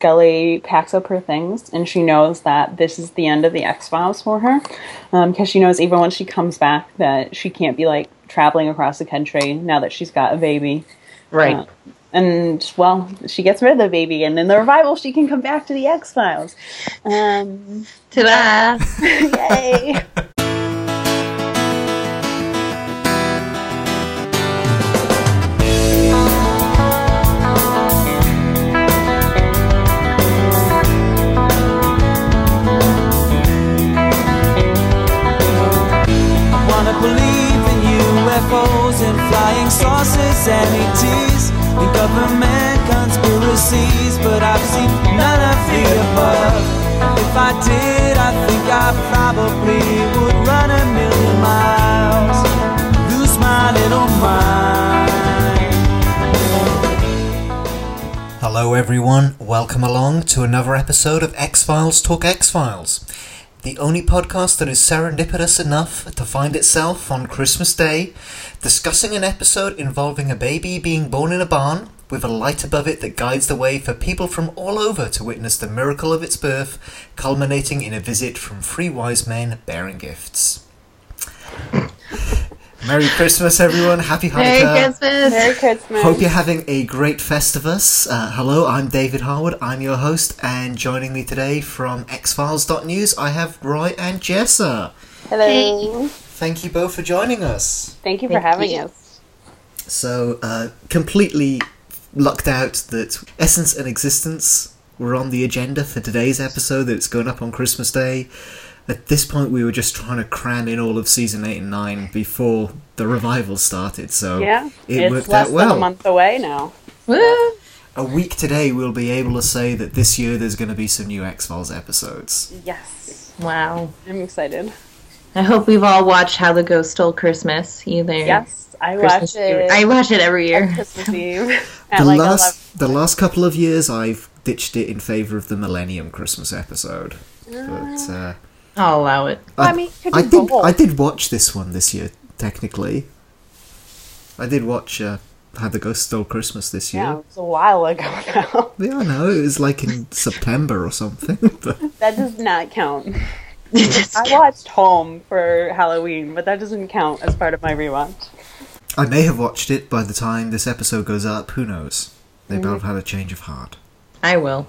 Scully packs up her things and she knows that this is the end of the X Files for her because um, she knows even when she comes back that she can't be like traveling across the country now that she's got a baby. Right. Uh, and well, she gets rid of the baby, and in the revival, she can come back to the X Files. Um, Ta-da! yay! and and government conspiracies, but I've seen none of the above. If I did, I think I probably would run a million miles, lose my little mind. Hello, everyone. Welcome along to another episode of X Files Talk X Files the only podcast that is serendipitous enough to find itself on Christmas Day discussing an episode involving a baby being born in a barn with a light above it that guides the way for people from all over to witness the miracle of its birth, culminating in a visit from three wise men bearing gifts. Merry Christmas, everyone. Happy Hanukkah. Merry Christmas. Merry Christmas. Hope you're having a great Festivus. Uh, hello, I'm David Harwood. I'm your host, and joining me today from xfiles.news, I have Roy and Jessa. Hello. Thank you both for joining us. Thank you for Thank having you. us. So, uh, completely lucked out that Essence and Existence were on the agenda for today's episode that's going up on Christmas Day. At this point, we were just trying to cram in all of season 8 and 9 before the revival started, so Yeah, it it's worked less out well. than a month away now. Woo! a week today we'll be able to say that this year there's going to be some new X Files episodes. Yes, Wow. I'm excited. I hope we've all watched How the Ghost Stole Christmas. Either Yes, I Christmas watch it. I watch it every year. Christmas Eve The like last the last couple of years I've ditched it in favor of the Millennium Christmas episode. But uh, I'll allow it. I mean, could I do did. I did watch this one this year technically. I did watch uh, How the Ghost Stole Christmas this Yeah, year. it was a while ago now. Yeah, I know it was like in September or something. But That does not count. I watched Home for Halloween, but that doesn't count as part of my rewatch. I may have watched it by the time this episode goes up. Who knows? They Mm-hmm. I've had a change of heart. I will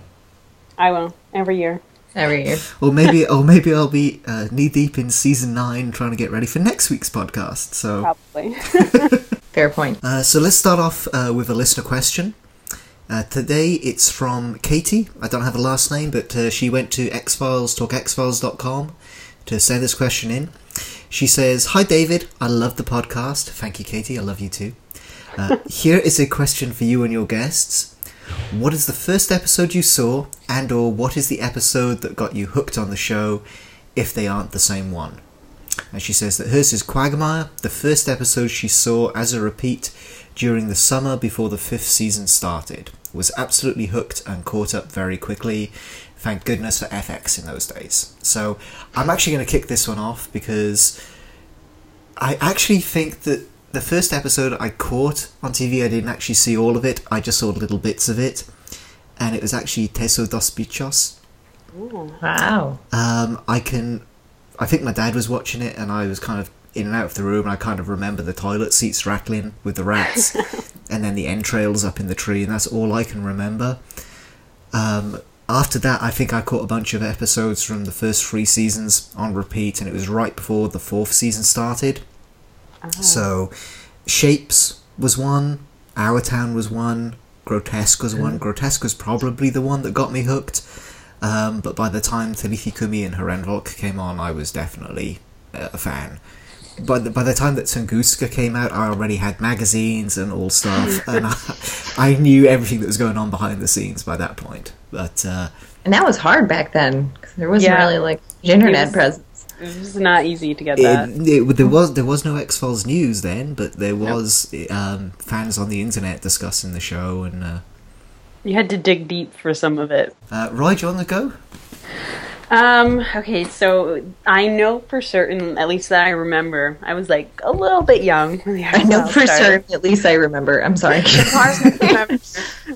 I will every year. Every year. Or maybe, or maybe I'll be uh, knee deep in season nine, trying to get ready for next week's podcast. So, Probably. Fair point. uh, so let's start off uh, with a listener question. Uh, today it's from Katie. I don't have a last name, but uh, she went to xfilestalkxfiles.com to send this question in. She says, "Hi David, I love the podcast. Thank you, Katie. I love you too. Uh, here is a question for you and your guests." What is the first episode you saw, and or what is the episode that got you hooked on the show, if they aren't the same one? And she says that hers is Quagmire, the first episode she saw as a repeat during the summer before the fifth season started. Was absolutely hooked and caught up very quickly. Thank goodness for FX in those days. So I'm actually going to kick this one off because I actually think that the first episode I caught on TV, I didn't actually see all of it. I just saw little bits of it, and it was actually Teso dos Bichos. Wow. Um, I can, I think my dad was watching it, and I was kind of in and out of the room, and I kind of remember the toilet seats rattling with the rats, and then the entrails up in the tree, and that's all I can remember. Um, after that, I think I caught a bunch of episodes from the first three seasons on repeat, and it was right before the fourth season started. So, Shapes was one, Our Town was one, Grotesque was one. Grotesque was probably the one that got me hooked. Um, but by the time Talitha Cumi and Herrenvolk came on, I was definitely uh, a fan. By the, by the time that Tunguska came out, I already had magazines and all stuff, and I, I knew everything that was going on behind the scenes by that point. But uh, And that was hard back then because there wasn't Yeah. really like internet was- presence. It was not easy to get that. it, it, there was there was no X Files news then, but there was um, fans on the internet discussing the show. And uh, You had to dig deep for some of it. uh, Roy, do you want to go? Um, okay, so I know for certain, at least that I remember, I was like a little bit young. I know for started. certain. At least I remember. I'm sorry. It's hard to remember.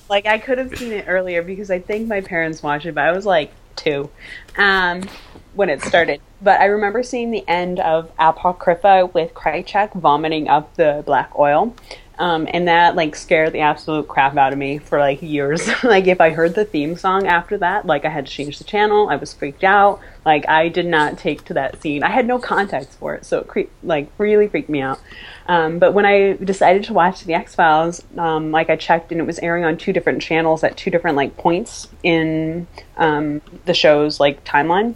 like I could have seen it earlier because I think my parents watched it, but I was like two um, when it started. But I remember seeing the end of Apocrypha with Krychek vomiting up the black oil. Um, and that like scared the absolute crap out of me for like years. like if I heard the theme song after that, like I had to change the channel. I was freaked out. Like I did not take to that scene. I had no context for it, so it cre- like really freaked me out. Um, but when I decided to watch the X Files, um, like I checked and it was airing on two different channels at two different like points in um, the show's like timeline.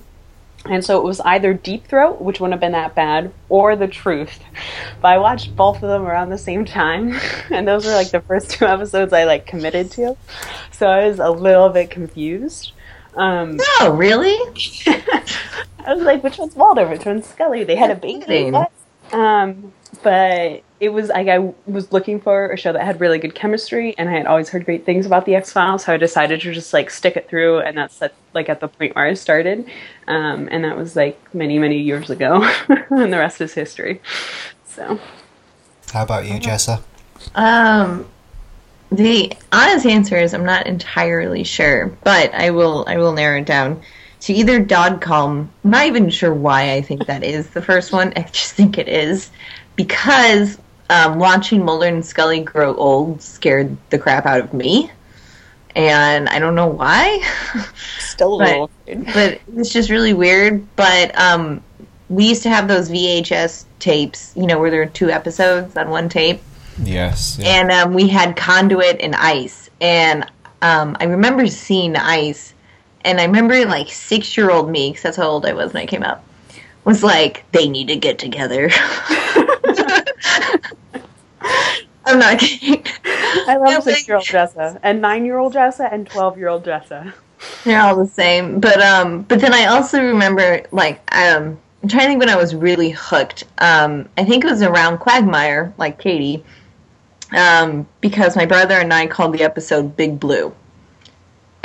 And so it was either Deep Throat, which wouldn't have been that bad, or The Truth. But I watched both of them around the same time, and those were like the first two episodes I like committed to. So I was a little bit confused. Um, oh, really? I was like, which one's Walter? Which one's Scully? They had a baby. Um, but it was like I was looking for a show that had really good chemistry, and I had always heard great things about the X Files, so I decided to just like stick it through, and that's at, like at the point where I started, um, and that was like many many years ago, and the rest is history. So How about you, Jessa? Um, the honest answer is I'm not entirely sure, but I will I will narrow it down to either Dod Kalm. I'm not even sure why I think that is the first one. I just think it is because um, watching Mulder and Scully grow old scared the crap out of me, and I don't know why. still a But- little. afraid. but it's just really weird. But um, we used to have those VHS tapes, you know, where there were two episodes on one tape Yes. and um, we had conduit and ice and um, i remember seeing ice and i remember like six year old me because that's how old i was when i came out was like they need to get together i'm not kidding. I love six year old Jessa and nine year old Jessa and twelve year old Jessa. they're all the same but um but then i also remember like um i'm trying to think when i was really hooked. Um i think it was around quagmire like katie um because my brother and i called the episode big blue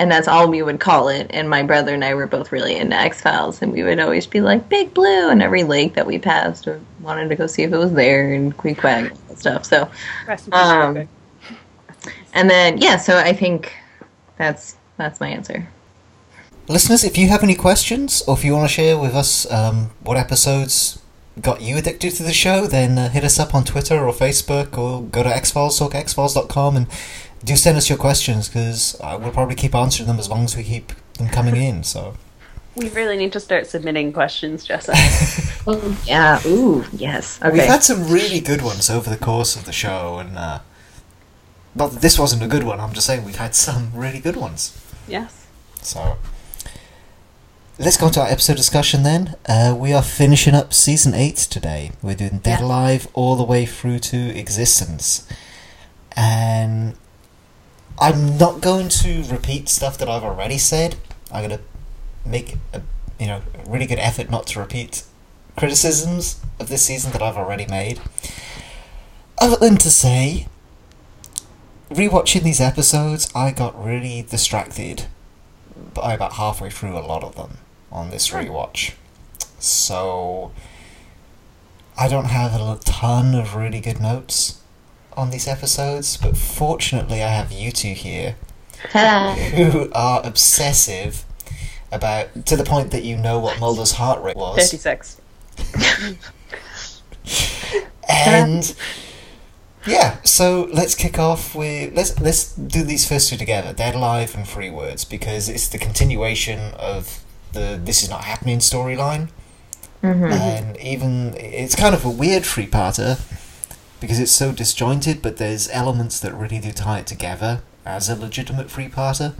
and that's all we would call it. And my brother and i were both really into x-files and we would always be like big blue and every lake that we passed or wanted to go see if it was there and Queequeg and stuff. So Rest in peace, Um, and then yeah so i think that's that's my answer. Listeners, if you have any questions or if you want to share with us um, what episodes got you addicted to the show, then uh, hit us up on Twitter or Facebook or go to xfiles, talkxfiles.com and do send us your questions because uh, we'll probably keep answering them as long as we keep them coming in. So, We really need to start submitting questions, Jessa. yeah ooh yes okay We've had some really good ones over the course of the show, and uh, not that this wasn't a good one. I'm just saying we've had some really good ones. yes. So let's go on to our episode discussion then. Uh, we are finishing up season eight today. We're doing Dead Yeah. Alive all the way through to Existence, and I'm not going to repeat stuff that I've already said. I'm going to make a you know a really good effort not to repeat criticisms of this season that I've already made. Other than to say, rewatching these episodes, I got really distracted by about halfway through a lot of them on this hmm. rewatch. So I don't have a ton of really good notes on these episodes, but fortunately I have you two here Ta-da. who are obsessive about to the point that you know what Mulder's heart rate was. 56. And yeah, so let's kick off with let's let's do these first two together, Dead Alive and Three Words, because it's the continuation of the This Is Not Happening storyline. Mm-hmm. And even it's kind of a weird three parter because it's so disjointed, but there's elements that really do tie it together as a legitimate free parter.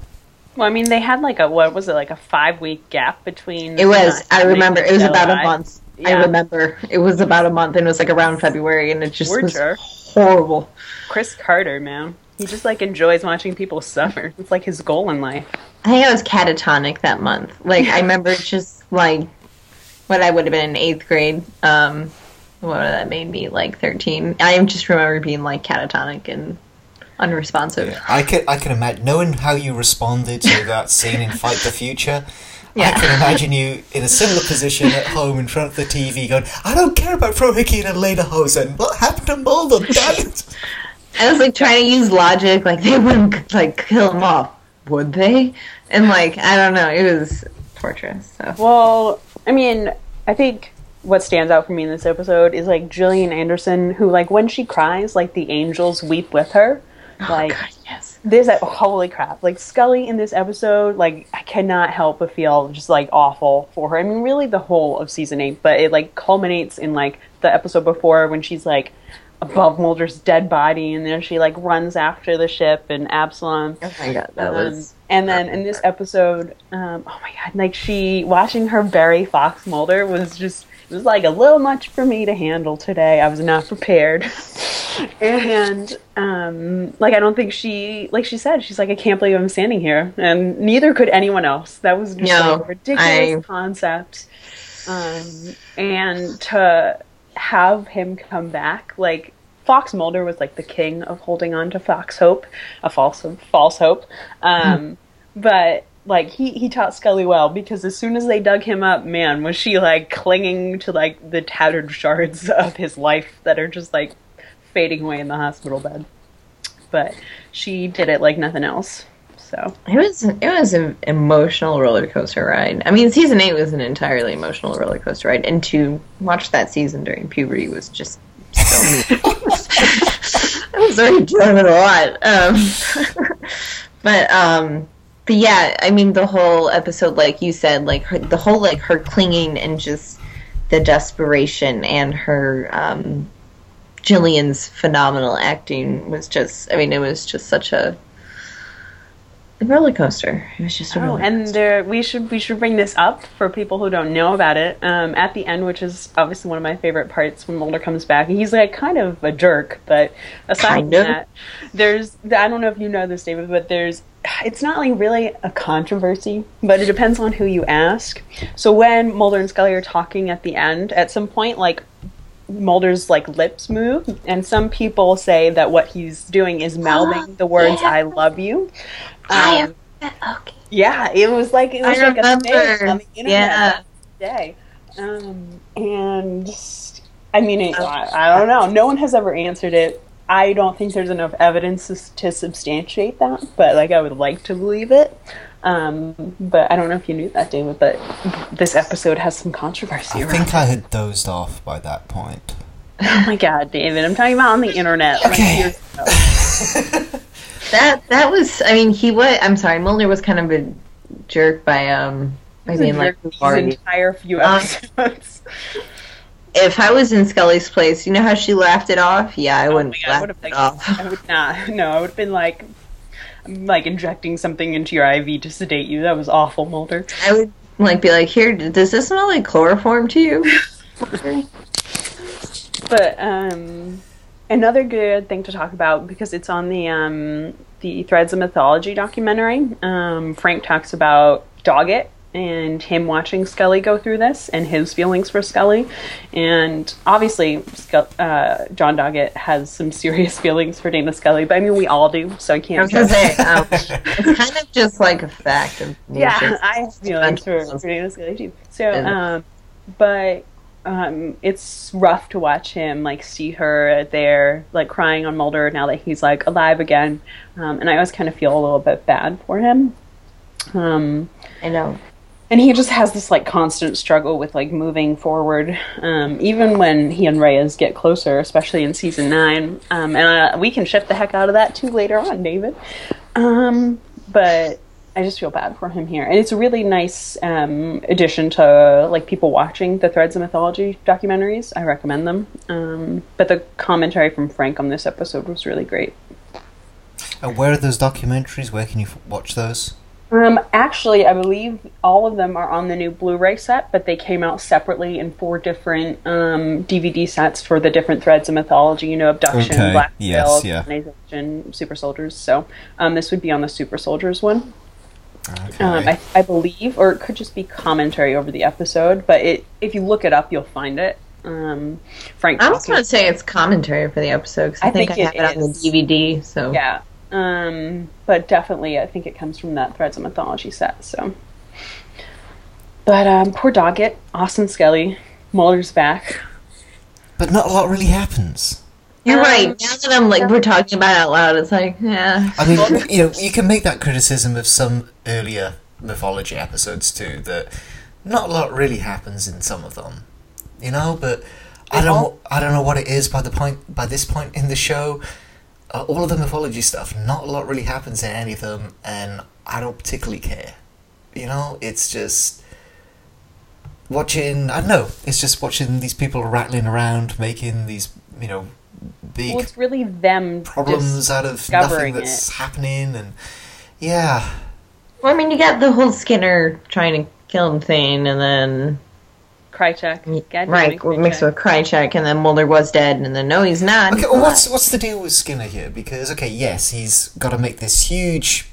Well, I mean, they had like a, what was it, like a five week gap between. It was. I remember. It was about a Alive. month. I remember. It was about a month, and it was like around February, and it just Word was jerk. horrible. Chris Carter, man. He just like enjoys watching people suffer. It's like his goal in life. I think I was catatonic that month. Like I remember just like what I would have been in eighth grade. Um, what that made me like thirteen. I just remember being like catatonic and unresponsive. I can I can imagine knowing how you responded to that scene in Fight the Future. yeah. I can imagine you in a similar position at home in front of the TV, going, "I don't care about Frohickey and Lederhosen. What happened to Mulder? Damn it!" I was like trying to use logic, like they wouldn't like kill him off, would they? And like I don't know, it was torturous. So Well, I mean, I think what stands out for me in this episode is like Gillian Anderson, who like when she cries, like the angels weep with her. Like oh, God, yes. there's that holy crap. Like Scully in this episode, like I cannot help but feel just like awful for her. I mean, really the whole of season eight, but it like culminates in like the episode before when she's like above Mulder's dead body, and then she like runs after the ship and Absalom. Oh my god, that Um, was and then in this episode, um, oh my god, like she watching her bury Fox Mulder was just was like a little much for me to handle today. I was not prepared, and um, like I don't think she like she said she's like I can't believe I'm standing here, and neither could anyone else. That was just No, like a ridiculous I- concept, um, and to have him come back like. Fox Mulder was like the king of holding on to Fox Hope, a false false hope. Um, but like he he taught Scully well because as soon as they dug him up, man, was she like clinging to like the tattered shards of his life that are just like fading away in the hospital bed. But she did it like nothing else. So it was it was an emotional roller coaster ride. I mean, season eight was an entirely emotional roller coaster ride, and to watch that season during puberty was just so. I was already dealing with a lot. Um, but um, but yeah, I mean, the whole episode, like you said, like her, the whole like her clinging and just the desperation and her um, Gillian's phenomenal acting was just. I mean, it was just such a roller coaster. It was just a Oh, roller and there, we should we should bring this up for people who don't know about it. Um, at the end, which is obviously one of my favorite parts when Mulder comes back, he's like kind of a jerk, but aside Kind from of. that, there's I don't know if you know this, David, but there's it's not like really a controversy, but it depends on who you ask. So when Mulder and Scully are talking at the end, at some point, like Mulder's like lips move, and some people say that what he's doing is mouthing the words yeah. "I love you." I Um, am okay. yeah, it was like it was I like a thing on the internet Yeah. day. Um, and I mean, it, I, I don't know. No one has ever answered it. I don't think there's enough evidence to, to substantiate that, but like I would like to believe it. Um, but I don't know if you knew that, David. But this episode has some controversy I around. think I had dozed off by that point. Oh my god, David! I'm talking about on the internet. like, Okay. years ago. That that was. I mean, he was. I'm sorry, Mulder was kind of a jerk by um by being like. jerk "Who are these you?" entire few Um, episodes. If I was in Scully's place, you know how she laughed it off? Yeah, I Oh wouldn't God, I laugh would have it off. I would not. No, I would have been like, like injecting something into your IV to sedate you. That was awful, Mulder. I would like be like, here, does this smell like chloroform to you? But um, another good thing to talk about because it's on the um, the Threads of Mythology documentary. Um, Frank talks about Doggett and him watching Scully go through this and his feelings for Scully. And obviously, uh, John Doggett has some serious feelings for Dana Scully, but I mean, we all do, so I I can't. gonna say, um, it's kind of just like a fact of yeah. I have feelings for, for Dana Scully too. So, um, but um, it's rough to watch him like see her there, like crying on Mulder now that he's like alive again. Um, and I always kind of feel a little bit bad for him. Um, I know. And he just has this like constant struggle with like moving forward um, even when he and reyes get closer especially in season nine. Um, and uh, we can shift the heck out of that too later on david. Um, but i just feel bad for him here. And it's a really nice um, addition to like people watching the threads of mythology documentaries. I recommend them. Um, but the commentary from frank on this episode was really great. And where are those documentaries? Where can you f- watch those? Um, actually, I believe all of them are on the new Blu-ray set, but they came out separately in four different um, DVD sets for the different threads of mythology. You know, abduction, Okay, black yes, Veil, yeah. colonization, super soldiers. So um, this would be on the super soldiers one. Okay. Um, I, I believe, or it could just be commentary over the episode. But it, if you look it up, you'll find it. Um, Frank. I was going to say it's commentary for the episode because I, I think, think I have it it on the. DVD. So Yeah, Um, but definitely, I think it comes from that Threads of Mythology set. So, but um, poor Doggett, awesome Scully, Mulder's back. But not a lot really happens. You're Um, right. Now that I'm like we're talking about it out loud, it's like yeah. I mean, you know, you can make that criticism of some earlier mythology episodes too. That not a lot really happens in some of them, you know. But I don't, I don't know what it is by the point by this point in the show. Uh, all of the mythology stuff, not a lot really happens in any of them, and I don't particularly care. You know, it's just watching. I don't know. It's just watching these people rattling around, making these, you know, big Well, it's really them problems out of nothing that's it. happening and yeah Well, I mean, you got the whole Skinner trying to kill him thing, and then Krychek. God right damn it, mixed with Krychek, and then Mulder was dead, and then no, he's not. okay well, what's what's the deal with skinner here because okay yes he's got to make this huge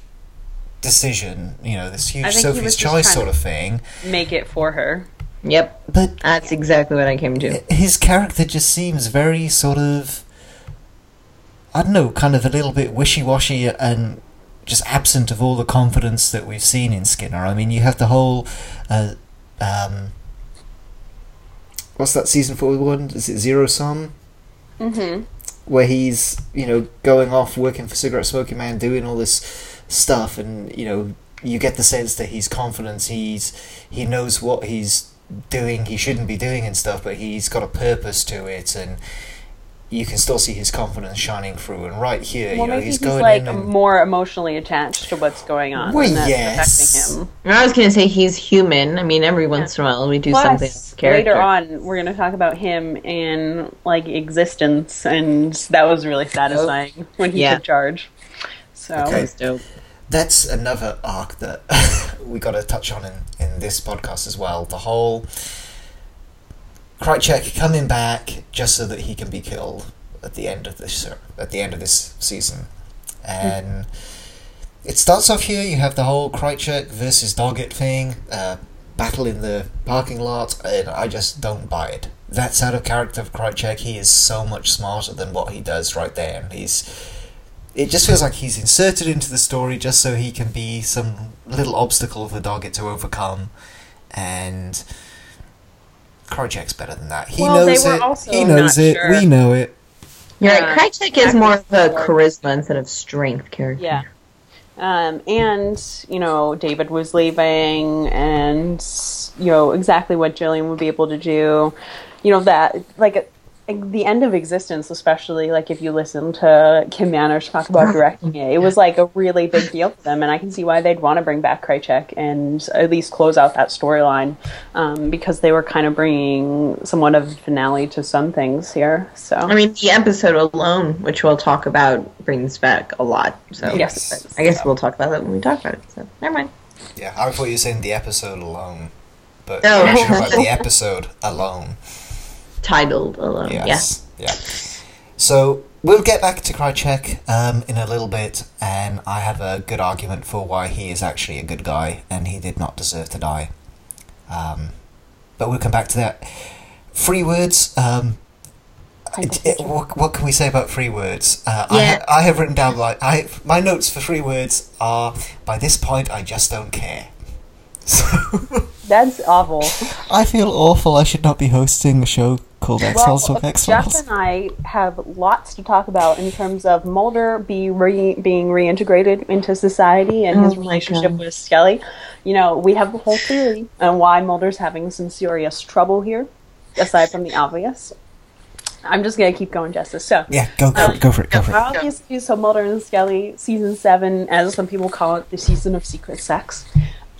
decision you know this huge sophie's choice sort of thing Make it for her. Yep, but that's exactly what I came to. his character just seems very sort of i don't know kind of a little bit wishy-washy and just absent of all the confidence that we've seen in skinner i mean you have the whole uh, um, what's that season 41 is it zero sum Mm-hmm. where he's you know going off working for cigarette smoking man doing all this stuff and you know you get the sense that he's confident he's he knows what he's doing he shouldn't be doing and stuff but he's got a purpose to it and you can still see his confidence shining through and right here Well, you know maybe he's he's, going like in and more emotionally attached to what's going on. Well, and that's yes. affecting him. I was gonna say he's human. I mean, every once in a while we do something. Plus, his character. later on, we're going to talk about him in like existence, and that was really satisfying oh, when he Yeah. took charge. So Okay. That's dope. that's another arc that we got to touch on in, in this podcast as well. The whole Krychek coming back just so that he can be killed at the end of this at the end of this season, and it starts off here. You have the whole Krychek versus Doggett thing, uh, battle in the parking lot, and I just don't buy it. That's out of character for Krychek. He is so much smarter than what he does right there, and he's it just feels like he's inserted into the story just so he can be some little obstacle for Doggett to overcome, and Krychek's better than that. He Well, knows it. He knows it. sure. We know it. You're Yeah. right. Krychek is more of a charisma instead of strength character. Yeah. Um, and you know, David was leaving, and you know exactly what Gillian would be able to do. You know that like. Like the end of existence, especially like if you listen to Kim Manners talk about directing it, it was like a really big deal for them, and I can see why they'd want to bring back Krychek and at least close out that storyline um, because they were kind of bringing somewhat of a finale to some things here. So I mean, the episode alone, which we'll talk about, brings back a lot. So Yes. I guess we'll talk about that when we talk about it. So never mind. Yeah, I thought you were saying the episode alone, but Oh. you're actually about the episode alone. Titled alone. Yes. Yeah. So we'll get back to Krychek um, in a little bit, and I have a good argument for why he is actually a good guy and he did not deserve to die. Um, but we'll come back to that. Three words. Um, it- it- what, what can we say about three words? Uh, I, Yeah. ha- I have written down like I my notes for three words are by this point I just don't care. So that's awful. I feel awful. I should not be hosting a show called X Files Talk X Jeff Files. and I have lots to talk about in terms of Mulder be re- being reintegrated into society and his Oh my relationship God. with Scully. You know, we have the whole theory on why Mulder's having some serious trouble here, aside from the obvious. I'm just gonna keep going, Justice. So, Yeah, go go, um, go for it. Go for it. obviously, so Mulder and Scully, season seven, as some people call it, the season of secret sex.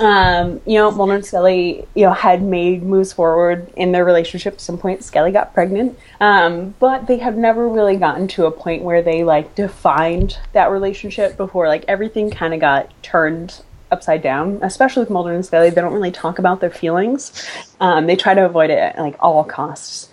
Um, you know, Mulder and Scully, you know, had made moves forward in their relationship. At some point, Scully got pregnant, um, but they have never really gotten to a point where they like defined that relationship before. Like everything kind of got turned upside down. Especially with Mulder and Scully, they don't really talk about their feelings. Um, they try to avoid it at like all costs.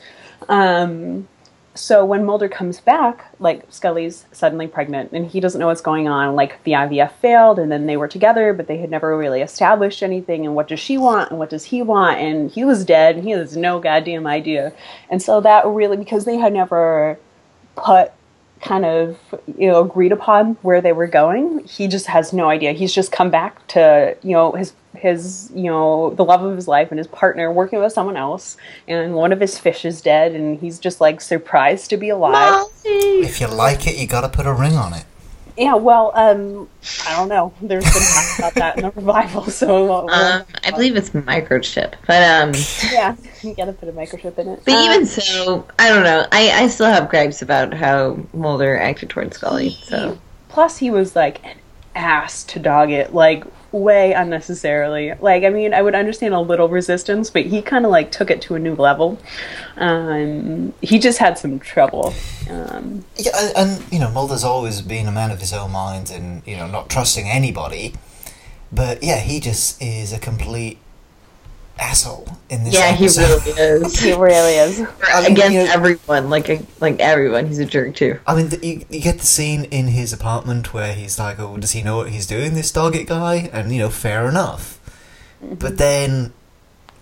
Um, so when Mulder comes back, like Scully's suddenly pregnant and he doesn't know what's going on. Like the IVF failed and then they were together, but they had never really established anything. And what does she want and what does he want? And he was dead and he has no goddamn idea. And so that really, because they had never put kind of you know agreed upon where they were going. He just has no idea. He's just come back to you know his his you know the love of his life and his partner working with someone else, and one of his fish is dead, and he's just like surprised to be alive. If you like it, you got to put a ring on it. Yeah, well, um, I don't know. There's been talk about that in the revival, so uh, Um, I believe it's microchip, but um, yeah, you gotta put a microchip in it. but Uh, even so, I don't know. I I still have gripes about how Mulder acted towards Scully. So plus he was like an ass to Doggett, like way unnecessarily. Like, I mean, I would understand a little resistance, but he kind of like took it to a new level. Um, he just had some trouble. Um, Yeah, and, and you know, Mulder's always been a man of his own mind, and you know, not trusting anybody. But yeah, he just is a complete asshole in this. yeah, he really is. he really is. I mean, Against you know- everyone, like like everyone, he's a jerk too. I mean, the, you, you get the scene in his apartment where he's like, "Oh, does he know what he's doing, this Doggett guy?" And you know, fair enough. Mm-hmm. But then,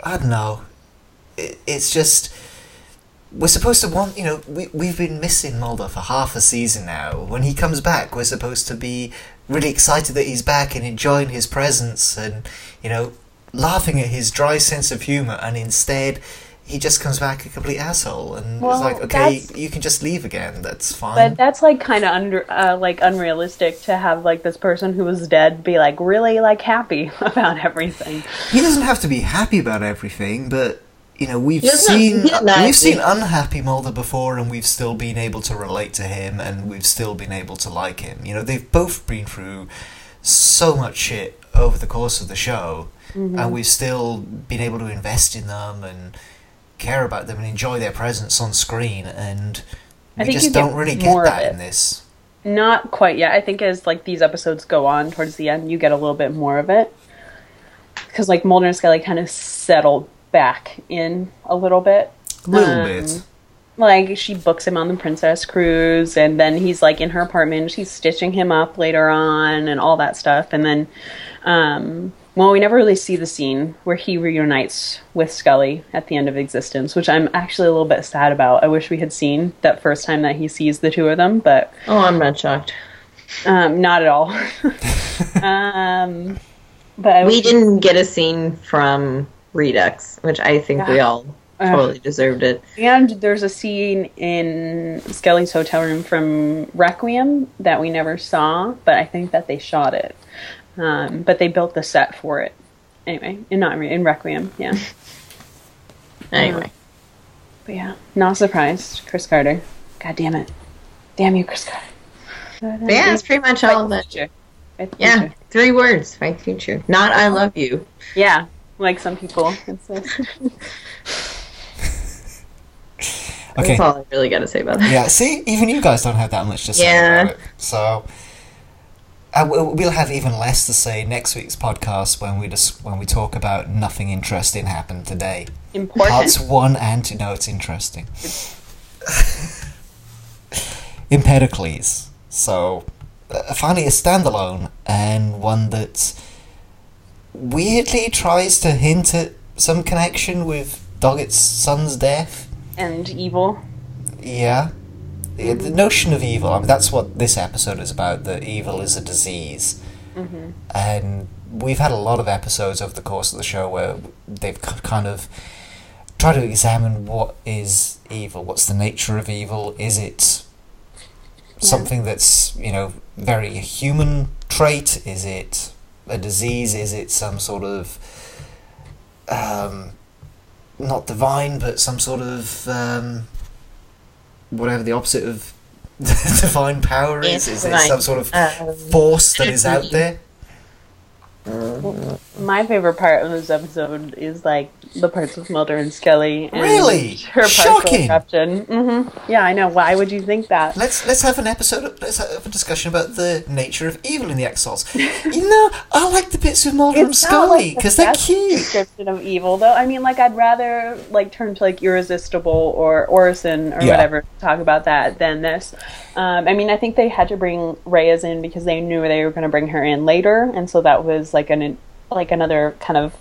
I don't know. It, it's just we're supposed to want, you know, we we've been missing Mulder for half a season now. When he comes back, we're supposed to be really excited that he's back and enjoying his presence, and you know, laughing at his dry sense of humor. And instead. He just comes back a complete asshole, and Well, it's like, okay, you can just leave again. That's fine. But that's like kind of under, uh, like unrealistic to have like this person who was dead be like really like happy about everything. he doesn't have to be happy about everything, but you know we've seen not we've seen unhappy Mulder before, and we've still been able to relate to him, and we've still been able to like him. You know, they've both been through so much shit over the course of the show, Mm-hmm. and we've still been able to invest in them and care about them and enjoy their presence on screen. And we just don't really more get that in this. Not quite yet. I think as like these episodes go on towards the end, you get a little bit more of it because like Mulder and Scully kind of settled back in a little bit. A little Um, bit. Like she books him on the Princess Cruise, and then he's like in her apartment. She's stitching him up later on, and all that stuff. And then, um, well, we never really see the scene where he reunites with Scully at the end of existence, which I'm actually a little bit sad about. I wish we had seen that first time that he sees the two of them, but Oh, I'm not shocked. um, not at all. um, but I We didn't get a scene from Redux, which I think we all Uh. totally deserved it. And there's a scene in Scully's hotel room from Requiem that we never saw, but I think that they shot it. Um, but they built the set for it. Anyway, in not in, Re- in Requiem, yeah. Anyway, But yeah, not surprised. Chris Carter. God damn it. Damn you, Chris Carter. but yeah, that's pretty much all of it. Future. Fight the Yeah, future. three words. Fight future. Not I love you. Yeah, like some people. It's Okay. That's all I really got to say about that. Yeah, see, even you guys don't have that much to say Yeah. about it. So, uh, we'll have even less to say next week's podcast when we just when we talk about nothing interesting happened today. important. Parts one and two. No, it's interesting. Empedocles. So, uh, finally, a standalone and one that weirdly tries to hint at some connection with Doggett's son's death. and evil. Yeah. The, notion of evil, I mean, that's what this episode is about, that evil is a disease. And we've had a lot of episodes over the course of the show where they've kind of tried to examine what is evil, what's the nature of evil, is it something that's, you know, very human trait, is it a disease, is it some sort of, um, not divine, but some sort of um, whatever the opposite of divine power is. Is it some sort of Um, force that is out there? My favorite part of this episode is like the parts with Mulder and Scully. And Really? Her Shocking. corruption. hmm Yeah, I know. Why would you think that? Let's let's have an episode. Let's have a discussion about the nature of evil in the X Files. you know, I like the bits with Mulder and It's not Scully like the because they're cute. Description of evil, though. I mean, like I'd rather like turn to like Irresistible or Orison or Yeah. whatever to talk about that than this. Um, I mean, I think they had to bring Reyes in because they knew they were going to bring her in later, and so that was like an like another kind of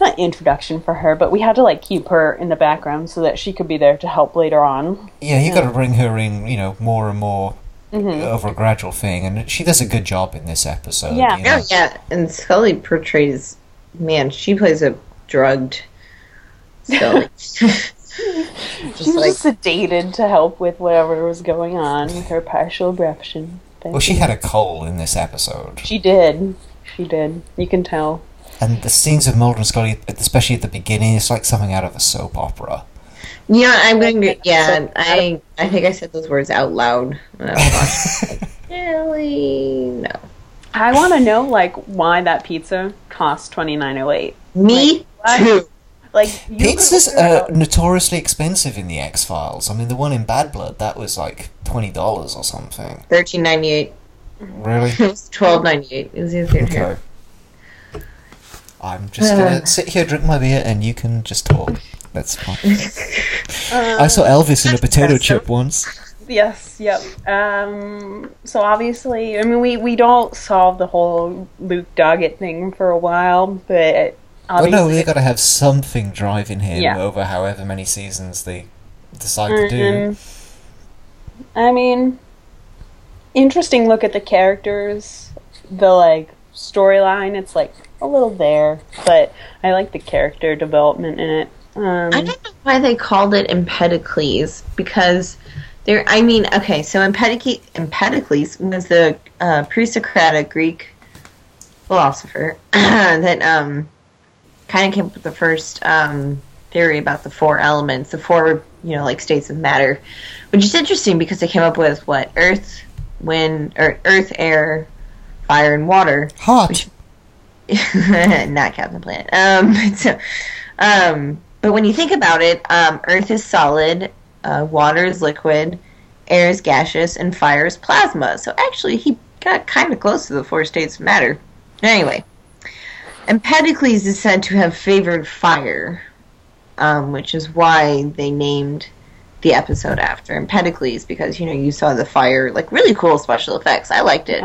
not introduction for her, but we had to like keep her in the background so that she could be there to help later on. Yeah, you got to bring her in, you know, more and more Mm-hmm. over a gradual thing, and she does a good job in this episode. Yeah. you know. Oh yeah, and Scully portrays man. She plays a drugged Scully. She Just was like just sedated to help with whatever was going on with her partial abruption. Well, she had a cold in this episode, She did. She did. You can tell. And the scenes of Mulder and Scully, especially at the beginning, it's like something out of a soap opera. yeah, I'm going to yeah. I I think I said those words out loud when I was watching. Like, really? No. I want to know like why that pizza cost twenty nine oh eight. Me What? too. Like you Pizza's could- uh, notoriously expensive in the X Files. I mean, the one in Bad Blood that was like twenty dollars or something. Thirteen ninety eight. Really? It was twelve ninety eight. It was easier here. Okay. I'm just gonna sit here, drink my beer, and you can just talk. That's fine. I saw Elvis in a potato chip once. Yes, yep. Um, so obviously, I mean, we, we don't solve the whole Luke Doggett thing for a while, but obviously, no, they got to have something driving him Yeah. over however many seasons they decide to do. Um, I mean, interesting look at the characters, the like storyline. It's like a little there, but I like the character development in it. Um, I don't know why they called it Empedocles because there. I mean, okay, so Empedocles, Empedocles was the uh, pre-Socratic Greek philosopher that um, kind of came up with the first um, theory about the four elements, the four you know like states of matter, which is interesting because they came up with what Earth, wind, or Earth, air, fire, and water. Hot. Which- not Captain Planet. Um, so, um, but when you think about it, um, Earth is solid, uh, water is liquid, air is gaseous, and fire is plasma. So actually, he got kind of close to the four states of matter. Anyway, Empedocles is said to have favored fire, um, which is why they named the episode after Empedocles because you know you saw the fire, like really cool special effects. I liked it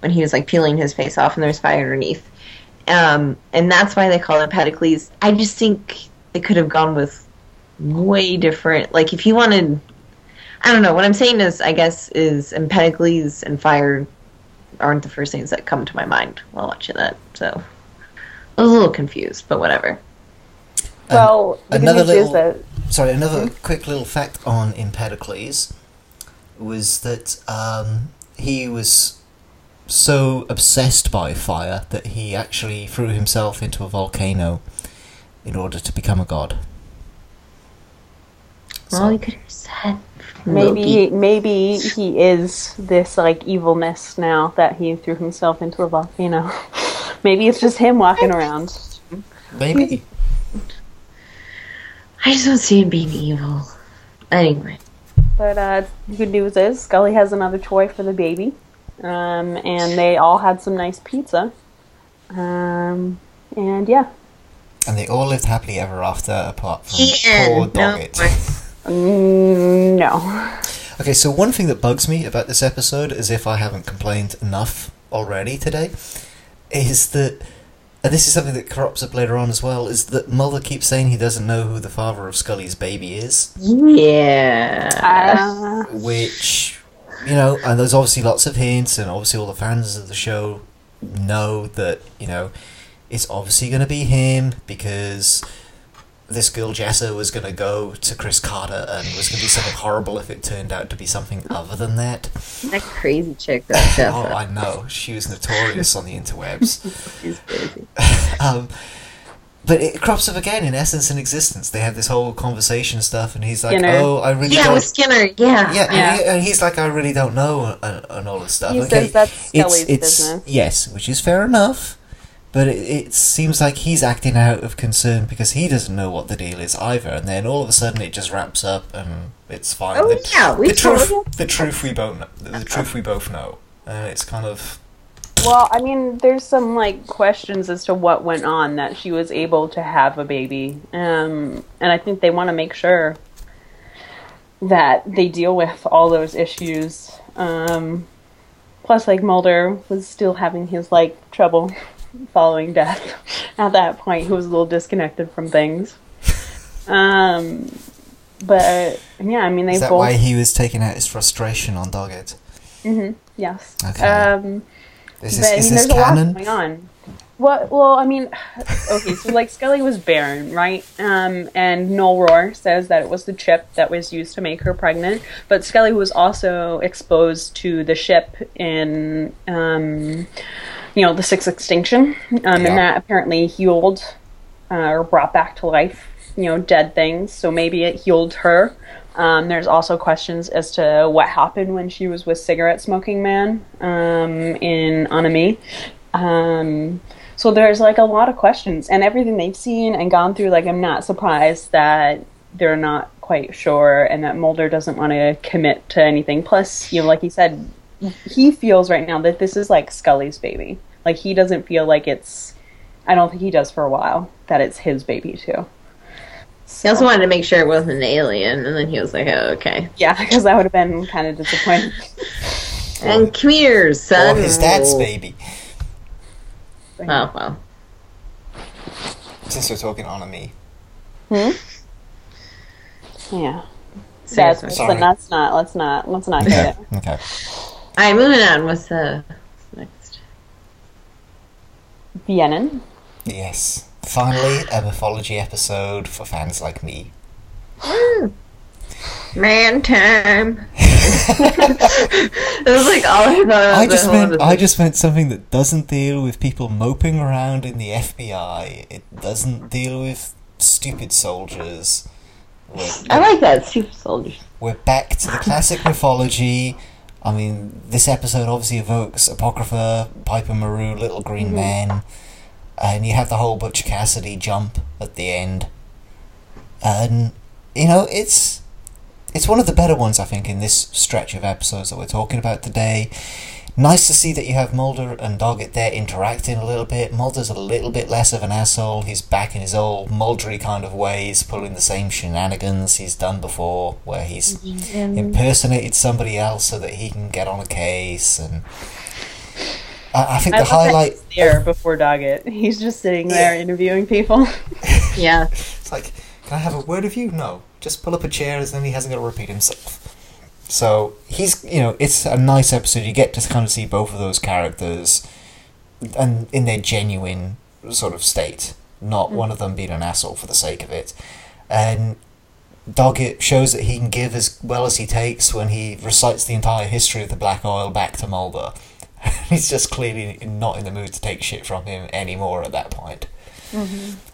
when he was like peeling his face off and there's fire underneath. Um, and that's why they call it Empedocles. I just think they could have gone with way different. Like if you wanted, I don't know. What I'm saying is, I guess, is Empedocles and fire aren't the first things that come to my mind while watching that. So I was a little confused, but whatever. well, the good another news little- that Sorry, another quick little fact on Empedocles was that um, he was so obsessed by fire that he actually threw himself into a volcano in order to become a god. Well, you could have said maybe Loki. maybe he is this like evilness now that he threw himself into a volcano. maybe it's just him walking around. Maybe. I just don't see him being evil. Anyway, But uh, the good news is Scully has another toy for the baby, um, and they all had some nice pizza. Um, and yeah, And they all lived happily ever after, apart from Ian, poor no Doggett. mm, no. Okay, so one thing that bugs me about this episode, as if I haven't complained enough already today, is that, and this is something that crops up later on as well, is that Mulder keeps saying he doesn't know who the father of Scully's baby is, yeah. Uh, which, you know, and there's obviously lots of hints, and obviously all the fans of the show know that, you know, it's obviously going to be him because this girl Jessa was going to go to Chris Carter and was going to be something horrible if it turned out to be something other than that. that crazy chick that Oh, I know. She was notorious on the interwebs. She's crazy. Um, but it crops up again in Essence and Existence. They have this whole conversation stuff, and he's like, Skinner. "Oh, I really Yeah, don't." with Skinner. Yeah. yeah, Yeah. And, he- and he's like, "I really don't know," and, and all this stuff. He okay, says that's it's, Scully's it's business. yes, which is fair enough. But it, it seems like he's acting out of concern because he doesn't know what the deal is either. And then all of a sudden, it just wraps up, and it's fine. Oh, the, yeah, we the truth, totally- the truth we both know, the truth we both know, and it's kind of well, I mean, there's some like questions as to what went on that she was able to have a baby, um, and I think they want to make sure that they deal with all those issues. Um, plus, like Mulder was still having his like trouble following death. At that point, he was a little disconnected from things. Um, but yeah, I mean, they Is that both. why he was taking out his frustration on Doggett? Mm-hmm. Yes. Okay. Um, Is but this, I is mean, this there's a lot canon? going on. What? Well, I mean, okay, so like Scully was barren, right? Um, and Knowle Rohrer says that it was the chip that was used to make her pregnant. But Scully was also exposed to the ship in, um, you know, the Sixth Extinction, um, Yeah. and that apparently healed uh, or brought back to life, you know, dead things. So maybe it healed her. Um, there's also questions as to what happened when she was with Cigarette Smoking Man um, in En Ami. Um, so there's like a lot of questions, and everything they've seen and gone through. Like, I'm not surprised that they're not quite sure, and that Mulder doesn't want to commit to anything. Plus, you know, like he said, he feels right now that this is like Scully's baby. Like he doesn't feel like it's. I don't think he does for a while that it's his baby too. He also wanted to make sure it wasn't an alien, and then he was like, "Oh, okay." Yeah, because that would have been kind of disappointing. And come here, son. Or his dad's baby. Oh well. Since we're talking on a me. Hmm? Yeah. That's, Seriously. Sorry. but let's not. Let's not. Let's not get Okay. it. okay. All right, moving on. What's the next? Vienna. Yes. Finally, a mythology episode for fans like me. Man time. it was like all I thought. I just meant I just meant something that doesn't deal with people moping around in the FBI. It doesn't deal with stupid soldiers. We're, I like that stupid soldiers. we're back to the classic mythology. I mean, this episode obviously evokes Apocrypha, Piper Maru, Little Green mm-hmm. Men, and you have the whole Butch Cassidy jump at the end. And you know, it's it's one of the better ones I think in this stretch of episodes that we're talking about today. Nice to see that you have Mulder and Doggett there interacting a little bit. Mulder's a little bit less of an asshole. He's back in his old Muldery kind of ways, pulling the same shenanigans he's done before, where he's mm-hmm. um, impersonated somebody else so that he can get on a case. And I, I think I the highlight. he's there before Doggett. He's just sitting there interviewing people. Yeah. It's like, can I have a word of you? No. Just pull up a chair and then he hasn't got to repeat himself. So he's, you know, it's a nice episode. You get to kind of see both of those characters and in their genuine sort of state, not mm. one of them being an asshole for the sake of it. And Doggett shows that he can give as well as he takes when he recites the entire history of the black oil back to Mulder. He's just clearly not in the mood to take shit from him anymore at that point.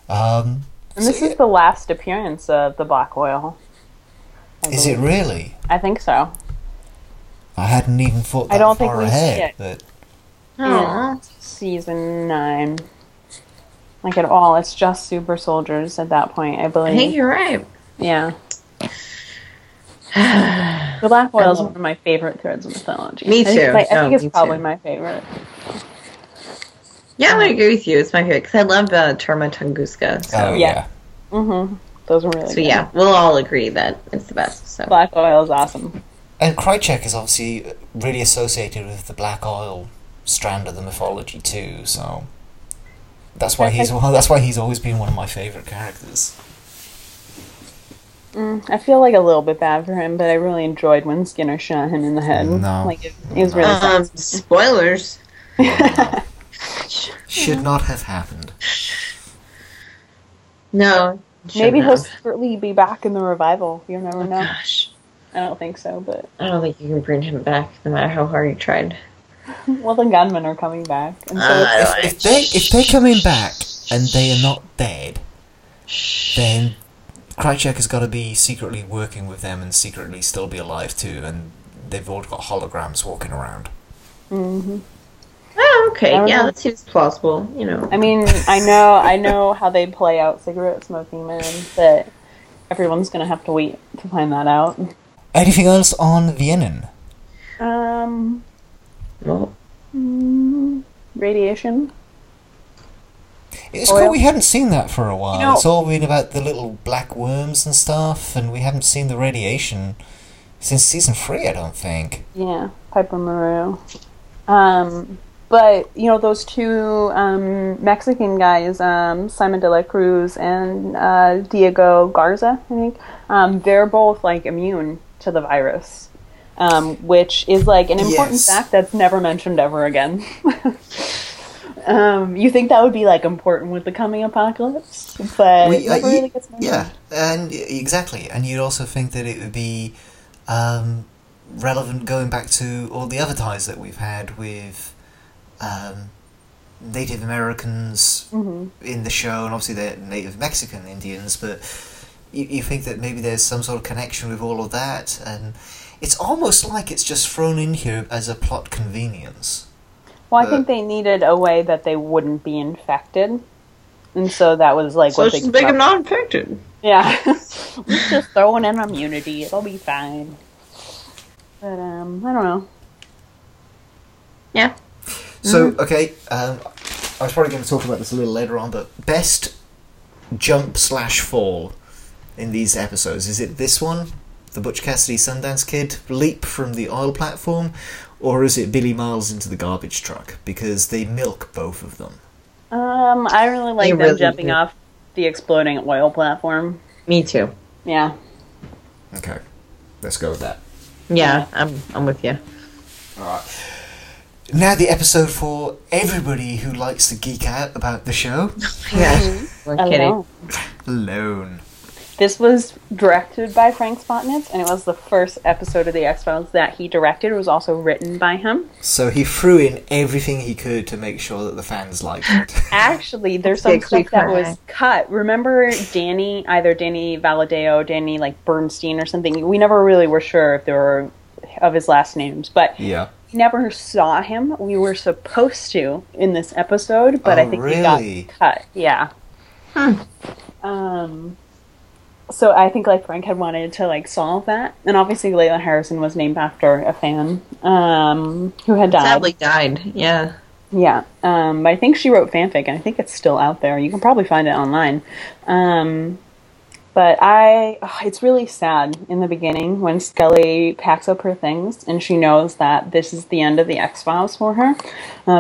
Um, And this so, is the last appearance of the Black Oil. I Is it really? I think so. I hadn't even thought that I don't think far we see ahead. it. But Aw. Season nine. Like at all, it's just super soldiers at that point, I believe. I believe. think you're right. Yeah. The Black Oil is one of my favorite threads of mythology. Me I think too. it's I No, think it's probably too. my favorite. Yeah, I'm gonna agree with you. It's my favorite because I love uh, Terma Tunguska. So, oh yeah. yeah. Mm-hmm. Those are really so good. yeah, we'll all agree that it's the best. So Black Oil is awesome. And Krychek is obviously really associated with the black oil strand of the mythology too. So that's why he's well, that's why he's always been one of my favorite characters. Mm, I feel like a little bit bad for him, but I really enjoyed when Skinner shot him in the head. No. Like it, it was really um, spoilers. Should not have happened. No, Maybe shouldn't he'll secretly be back in the revival. You never know. Gosh, I don't think so, but I don't think you can bring him back, no matter how hard you tried. well, the gunmen are coming back, and so Uh, it's, If they if they're coming back and they are not dead, then Krychek has got to be secretly working with them and secretly still be alive too. And they've all got holograms walking around. hmm Oh, okay. Yeah, know. that seems plausible. You know. I mean, I know, I know how they play out cigarette smoking men, but everyone's gonna have to wait to find that out. Anything else on Vienna? Um, Well, mm, radiation. It's Oil. cool we hadn't seen that for a while. You know- it's all been about the little black worms and stuff, and we haven't seen the radiation since season three, I don't think. Yeah, Piper Maru. Um, but you know those two um, Mexican guys, um, Simon de la Cruz and uh, Diego Garza, I think, um, they're both like immune to the virus, um, which is like an important Yes. fact that's never mentioned ever again. um, you think that would be like important with the coming apocalypse, but We- uh, really yeah, and exactly, and you'd also think that it would be um, relevant going back to all the other ties that we've had with um, Native Americans Mhm. in the show, and obviously they're Native Mexican Indians, but you, you think that maybe there's some sort of connection with all of that, and it's almost like it's just thrown in here as a plot convenience. Well, I Uh, think they needed a way that they wouldn't be infected, and so that was like So what they she's big came and up- not infected. Yeah, Let's just throw in an immunity; it'll be fine. But um, I don't know. Yeah. So okay, um, I was probably going to talk about this a little later on, but best jump slash fall in these episodes is it this one, the Butch Cassidy Sundance Kid leap from the oil platform, or is it Billy Miles into the garbage truck? Because they milk both of them. Um, I really like They them really jumping do. off the exploding oil platform. Me too. Yeah, Okay, let's go with that. Yeah, I'm I'm with you. Alright. Now the episode for everybody who likes to geek out about the show. Yeah. We're kidding. Alone. Alone. This was directed by Frank Spotnitz, and it was the first episode of the X Files that he directed. It was also written by him. So he threw in everything he could to make sure that the fans liked it. Actually, there's some Big stuff that was cut. Remember Danny, either Danny Valadeo, Danny like Bernstein or something. We never really were sure if there were of his last names, but yeah. we never saw him. We were supposed to in this episode, but Oh, I think really? he got cut. Yeah. Hmm. Um. So I think like Frank had wanted to like solve that, and obviously Leyla Harrison was named after a fan um, who had died. Sadly died. Yeah. Yeah, um, but I think she wrote fanfic, and I think it's still out there. You can probably find it online. Um, but I, ugh, it's really sad in the beginning when Scully packs up her things and she knows that this is the end of the X Files for her,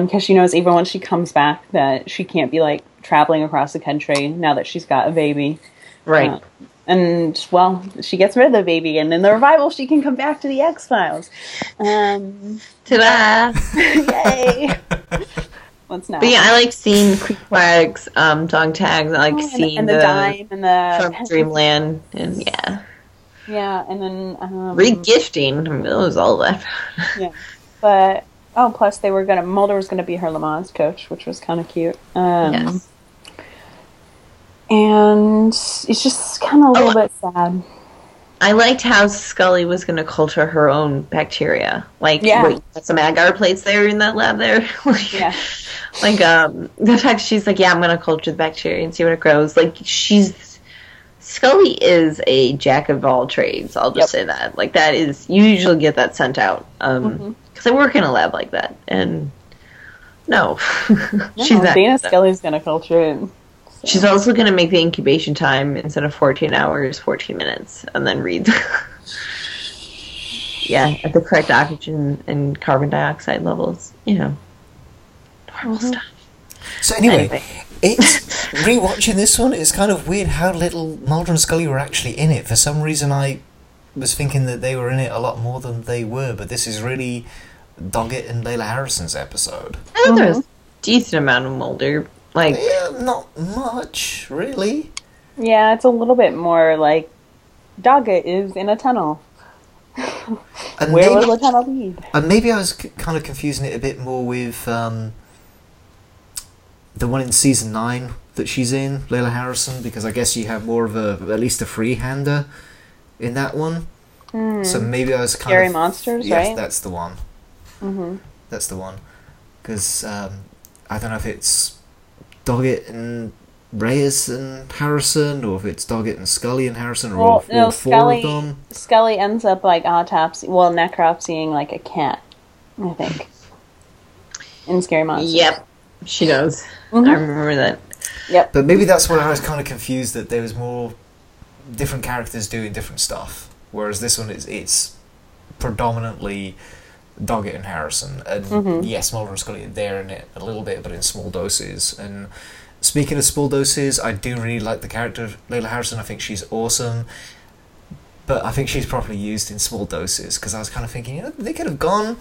because she knows even when she comes back that she can't be like traveling across the country now that she's got a baby. Right. Uh, and well, she gets rid of the baby, and in the revival, she can come back to the X Files. Um, Ta-da! yay! What's next? But yeah, I like seeing Queequeg's, um, dog tags. I like Oh, and, seeing and the, dime and the from Dreamland, and yeah, Yeah, and then um, regifting. I mean, that was all that. Yeah, but oh, plus they were gonna Mulder was gonna be her Lamaze coach, which was kind of cute. Um, yes. And it's just kind of a little Oh, bit sad. I liked how Scully was going to culture her own bacteria. Like, Yeah. got some agar plates there in that lab there. like, Yeah. like um, the fact she's like, yeah, I'm going to culture the bacteria and see what it grows. Like, she's Scully is a jack of all trades. I'll just Yep. say that. Like, that is you usually get that sent out. Um, Mhm. because I work in a lab like that, and no, No, she's not. Dana Scully's gonna culture it. She's also going to make the incubation time instead of 14 hours, 14 minutes, and then read. yeah, at the correct oxygen and carbon dioxide levels. You know, normal Mhm. stuff. So anyway, Anyway. it's rewatching this one. It's kind of weird how little Mulder and Scully were actually in it. For some reason, I was thinking that they were in it a lot more than they were. But this is really Doggett and Leyla Harrison's episode. I thought there was a decent amount of Mulder. Like, Yeah, not much really. Yeah, it's a little bit more like Doggett is in a tunnel. And Where maybe, will the tunnel lead? and maybe I was c- kind of confusing it a bit more with um, the one in season nine that she's in, Leyla Harrison, because I guess you have more of a at least a freehander in that one. So maybe I was kind Scary of monsters, yes, right? that's the one. hmm That's the one. Because um, I don't know if it's Doggett and Reyes and Harrison, or if it's Doggett and Scully and Harrison, or all, Well, all no, four Scully. of them. Scully ends up like autopsy, well, necropsying like a cat, I think. In Scary Monsters. yep, she knows. Mhm. I remember that. Yep. But maybe that's where I was kind of confused that there was more different characters doing different stuff, whereas this one is it's predominantly Doggett and Harrison. And yes, Mulder and Scully are there in it a little bit, but in small doses. And speaking of small doses, I do really like the character of Leyla Harrison. I think she's awesome. But I think she's properly used in small doses because I was kind of thinking, you know, they could have gone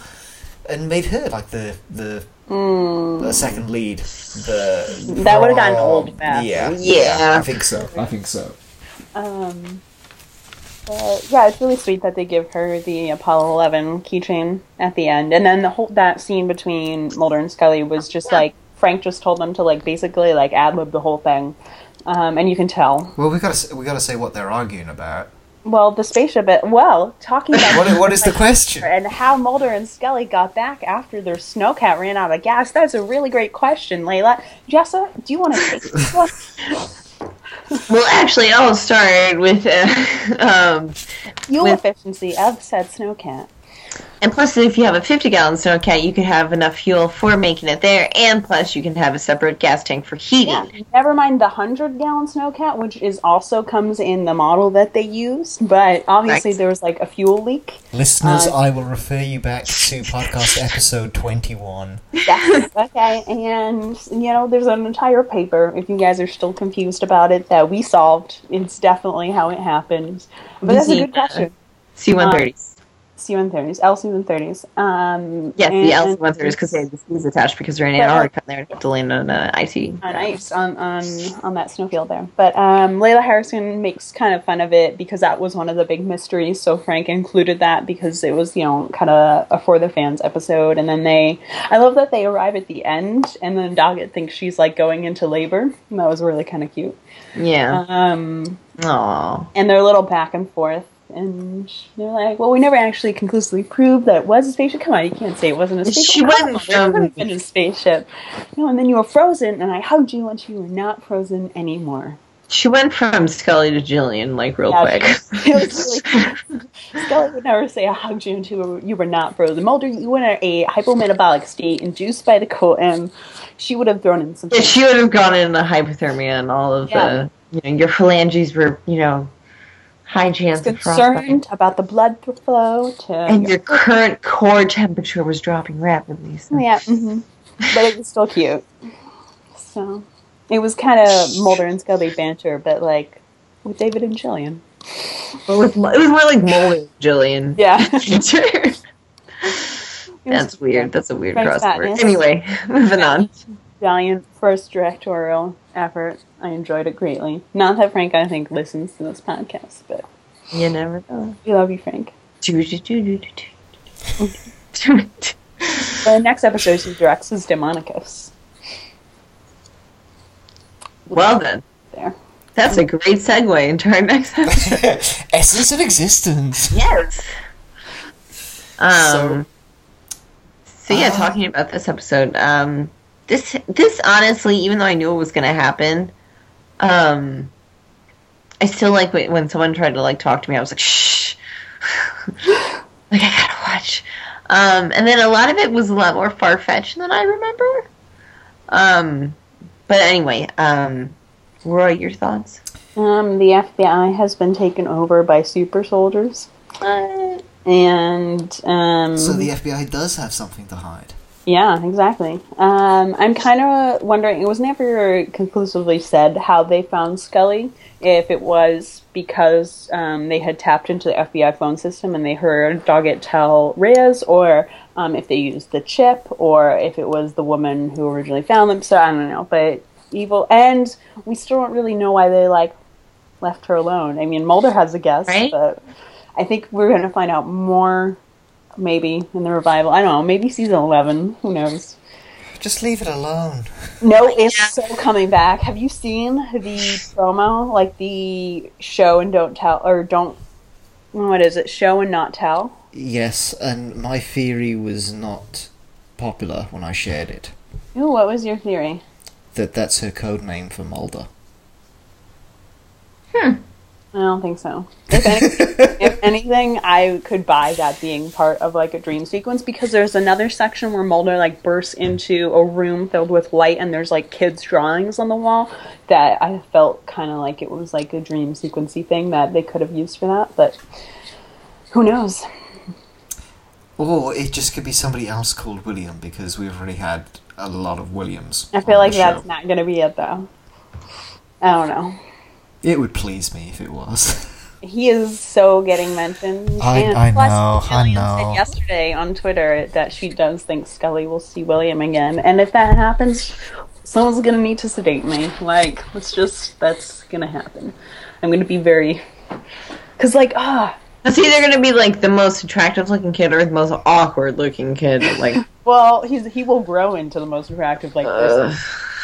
and made her like the the, the second lead. The. That would've gotten old fast. Yeah, Yeah. I think so. I think so. Um, but yeah, it's really sweet that they give her the Apollo 11 keychain at the end, and then the whole that scene between Mulder and Scully was just like Frank just told them to like basically like ad lib the whole thing, um, and you can tell. Well, we got to we got to say what they're arguing about. Well, the spaceship. It, well, talking about What what is the question? and how Mulder and Scully got back after their snowcat ran out of gas. That's a really great question, Leyla. Jessa, do you want to take this one? Well, actually, I'll start with uh, um, Fuel With- efficiency of said snowcat. And plus, if you have a 50 gallon snowcat, you can have enough fuel for making it there, and plus, you can have a separate gas tank for heating. Yeah. Never mind the hundred gallon snowcat, which is also comes in the model that they use, but obviously Right. there was like a fuel leak. Listeners, Uh, I will refer you back to podcast episode twenty one. Yes. okay, and you know there's an entire paper. If you guys are still confused about it, that we solved. It's definitely how it happens. But that's a good question. C-130s. C-130s, L-C-130s. Um, yes, the and- L-C-130s because they have the skis attached because they're in Antarctica and they have to land on uh, icy. on ice on, on on that snowfield there. But um, Leyla Harrison makes kind of fun of it because that was one of the big mysteries. So Frank included that because it was you know kind of a for the fans episode. And then they, I love that they arrive at the end and then Doggett thinks she's like going into labor. And that was really kind of cute. Yeah. Um, Aww. and they're a little back and forth. And they're like, "Well, we never actually conclusively proved that it was a spaceship. Come on, you can't say it wasn't a spaceship. She wasn't on, it couldn't from- have been a spaceship. No, and then you were frozen, and I hugged you, and you were not frozen anymore. She went from Scully to Gillian, like, real Yeah, quick. really Scully would never say I hugged you until you were not frozen. Mulder, you were in a hypometabolic state, induced by the cold, and she would have thrown in some. Yeah, she would have gone into hypothermia and all of Yeah. the, you know, your phalanges were, you know, high chance of frostbite. concerned about the blood flow to And your current core temperature was dropping rapidly. So. Yeah, hmm but it was still cute. So it was kind of Mulder and Scully banter, but like with David and Gillian. But with, it was more like Mulder and Gillian. Yeah, That's weird. That's a weird Frank's crossover. fatness. Anyway, moving on. Valiant first directorial effort. I enjoyed it greatly. Not that Frank, I think, listens to this podcast, but You never know. we love you, Frank. well, The next episode she directs is Daemonicus. Well then. There. That's a great segue into our next episode. Essence of existence. yes. Um, So- so, yeah, Uh, talking about this episode, um, this this honestly, even though I knew it was going to happen, um, I still like when, when someone tried to like talk to me. I was like, shh, like I gotta watch. Um, and then a lot of it was a lot more far fetched than I remember. Um, but anyway, um, Roy, your thoughts? Um, the FBI has been taken over by super soldiers, Uh, and um, So the FBI does have something to hide. Yeah, exactly. Um, I'm kind of wondering. It was never conclusively said how they found Scully. If it was because um, they had tapped into the FBI phone system and they heard Doggett tell Reyes, or um, if they used the chip, or if it was the woman who originally found them. So I don't know. But evil, and we still don't really know why they like left her alone. I mean, Mulder has a guess, Right? but I think we're going to find out more. Maybe in the revival. I don't know. Maybe season eleven. Who knows? Just leave it alone. No, it's so coming back. Have you seen the promo? Like the show and don't tell, or don't. What is it? Show and not tell. Yes, and my theory was not popular when I shared it. Ooh, what was your theory? That that's her code name for Mulder. Hmm. I don't think so. If, any, if anything, I could buy that being part of like a dream sequence because there's another section where Mulder like bursts into a room filled with light and there's like kids' drawings on the wall that I felt kind of like it was like a dream sequency thing that they could have used for that, but who knows? Or it just could be somebody else called William because we've already had a lot of Williams. I feel like that's not going to be it, though. I don't know. It would please me if it was. He is so getting mentioned. I- and I plus, know, I know. said yesterday on Twitter that she does think Scully will see William again, and if that happens, someone's gonna need to sedate me. Like, it's just that's gonna happen. I'm gonna be very, cause like ah, It's either going to be like the most attractive looking kid or the most awkward looking kid. Like, well, he's he will grow into the most attractive like person.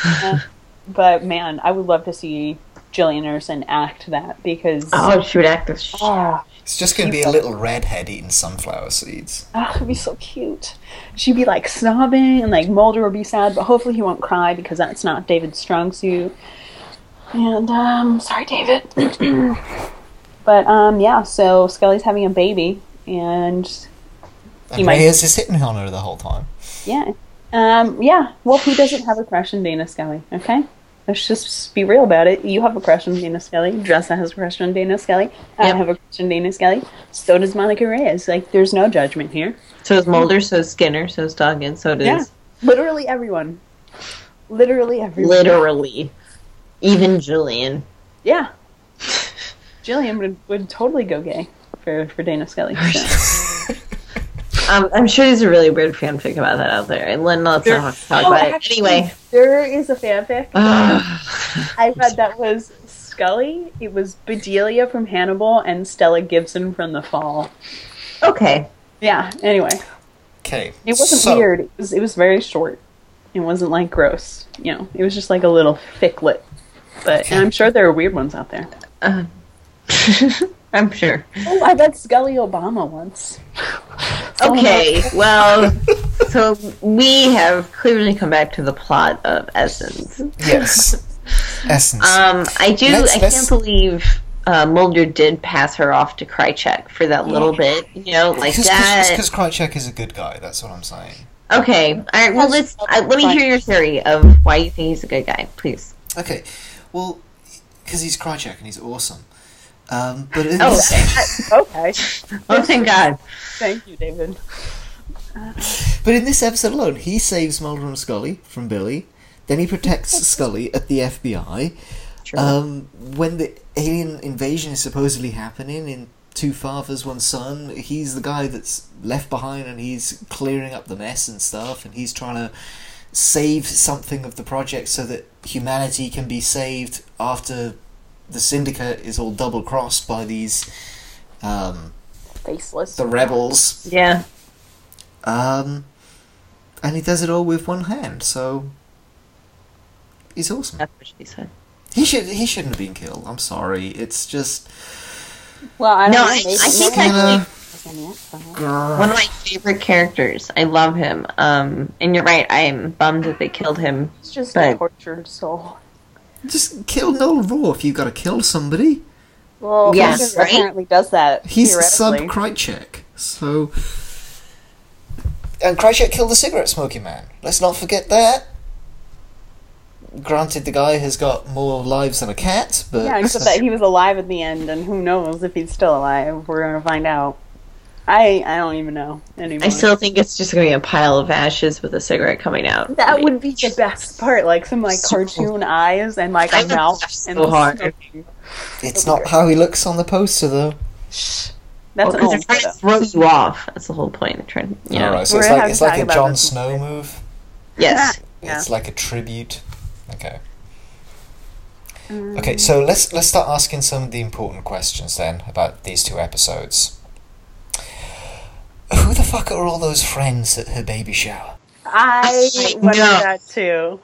ugh. But man, I would love to see Gillian Anderson act that because oh, she would act this. Sh- ah, It's just going to be a little redhead eating sunflower seeds. Ah, it'd be so cute. She'd be like sobbing, and like Mulder would be sad, but hopefully he won't cry because that's not David's strong suit. And um, sorry, David. but um, yeah, so Scully's having a baby, and And He might- Reyes is hitting on her the whole time. yeah, um, yeah. Well, he doesn't have a crush on Dana Scully? Okay, let's just be real about it. You have a crush on Dana Scully. Dressa has a crush on Dana Scully. I Yep. have a crush on Dana Scully. So does Monica Reyes. Like, there's no judgment here. So is Mulder, so is Skinner, so is Doggett, so does Yeah. Literally everyone. Literally everyone. literally even Gillian. Yeah. Gillian would, would totally go gay for, for Dana Scully. so. Um, I'm sure there's a really weird fanfic about that out there. And Lynn, let's not talk Oh, about it. Anyway. There is a fanfic I read that was Scully, it was Bedelia from Hannibal, and Stella Gibson from The Fall. okay. Yeah, anyway. Okay. It wasn't so, weird. It was, it was very short. It wasn't like gross. You know, it was just like a little ficlet. But and I'm sure there are weird ones out there. Uh, I'm sure. Oh, I read Scully Obama once. Okay, well, so we have clearly come back to the plot of Essence. Yes. Essence. Um, I do. Let's- I let's- can't believe uh, Mulder did pass her off to Krychek for that little bit. You know, like that. Because Krychek is a good guy, that's what I'm saying. Okay. All right. Well, let's. Uh, let me hear your theory of why you think he's a good guy, please. Okay, well, because he's Krychek and he's awesome. Um, but in Oh, Okay. Oh, thank God. Thank you, David. but in this episode alone, he saves Mulder and Scully from Billy. Then he protects Scully at the FBI. Um, when the alien invasion is supposedly happening in Two Fathers, One Son, he's the guy that's left behind and he's clearing up the mess and stuff, and he's trying to save something of the project so that humanity can be saved after the syndicate is all double crossed by these um, Faceless. the rebels. Yeah. Um, and he does it all with one hand, so he's awesome. That's what she said. He should he shouldn't have been killed. I'm sorry. It's just Well, I don't No, know. I- maybe- I think maybe- actually- One of my favorite characters. I love him. Um, and you're right. I am bummed that they killed him. It's just But- a tortured soul. Just kill Knowle Rohrer if you've got to kill somebody. Well, Yeah, Hunter right? apparently does that. He's sub theoretically. Krychek, so. And Krychek killed the cigarette smoking man. Let's not forget that. Granted, the guy has got more lives than a cat, but Yeah, except that he was alive at the end, and who knows if he's still alive. We're gonna find out. I I don't even know anymore. I still think it's just going to be a pile of ashes with a cigarette coming out. that would be the best part, like some like So- cartoon eyes and like I a would mouth laugh and so hard. smoking. it's not how he looks on the poster, though. Shh. Well, That's an 'cause they're old trying to throw you off. That's the whole point. They're trying, you know. Alright, so We're it's like it's like a about Jon Snow later. move. Yes. Yeah. It's like a tribute. Okay. Mm. Okay, so let's let's start asking some of the important questions then about these two episodes. Who the fuck are all those friends at her baby shower? I I wondered know. that too.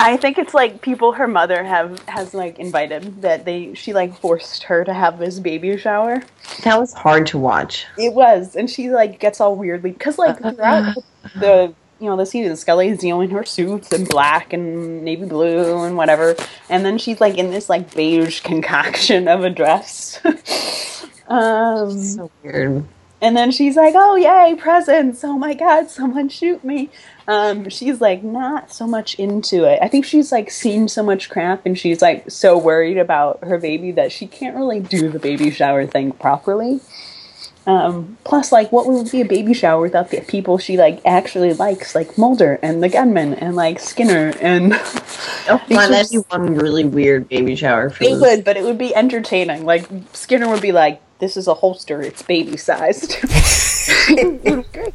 I think it's like people her mother have has like invited that they she like forced her to have this baby shower. That was hard to watch. It was, and she like gets all weirdly because like throughout the you know the season, Scully is you know in her suits and black and navy blue and whatever, and then she's like in this like beige concoction of a dress. um, So weird. And then she's like, "Oh yay, presents! Oh my god, someone shoot me!" Um, she's like not so much into it. I think she's like seen so much crap, and she's like so worried about her baby that she can't really do the baby shower thing properly. Um, plus, like, what would be a baby shower without the people she like actually likes, like Mulder and the gunman and like Skinner and Oh, are That'd be one really weird baby shower for It would, but it would be entertaining. Like Skinner would be like, "This is a holster. It's baby sized." It would be great.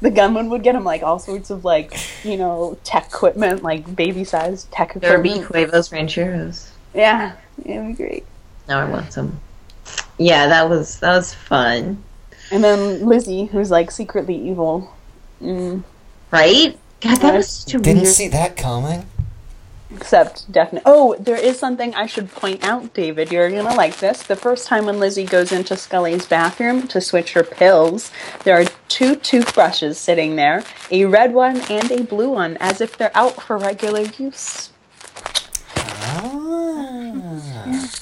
the gunman would get him like all sorts of like you know tech equipment, like baby sized tech There would be equipment. Cuevos Rancheros. Yeah, it'd be great. Now I want some. Yeah, that was that was fun, And then Lizzie, who's like secretly evil. Mm, right? God, that was such a Didn't weird. see that coming. Except definitely. Oh, there is something I should point out, David. You're gonna like this. The first time when Lizzie goes into Scully's bathroom to switch her pills, there are two toothbrushes sitting there, a red one and a blue one, as if they're out for regular use. Ah.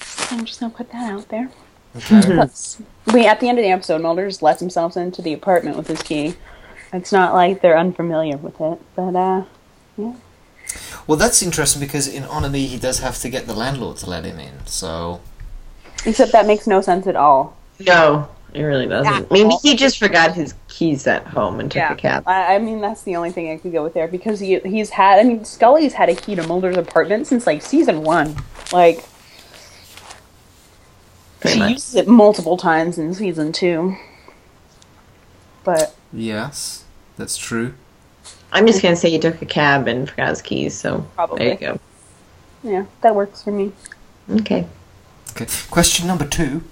So I'm just gonna put that out there. We at the end of the episode, Mulder just lets himself into the apartment with his key. It's not like they're unfamiliar with it, but uh, Well, that's interesting because in En Ami he does have to get the landlord to let him in. So except that makes no sense at all. No, it really doesn't. Yeah. Maybe he just forgot his keys at home and took a cab. I, I mean that's the only thing I could go with there because he he's had. I mean, Scully's had a key to Mulder's apartment since like season one. Like Pretty she much. uses it multiple times in season two. But yes, that's true. I'm just gonna say he took a cab and forgot his keys. So Probably. there you go. yeah, that works for me. Okay. Okay. Question number two.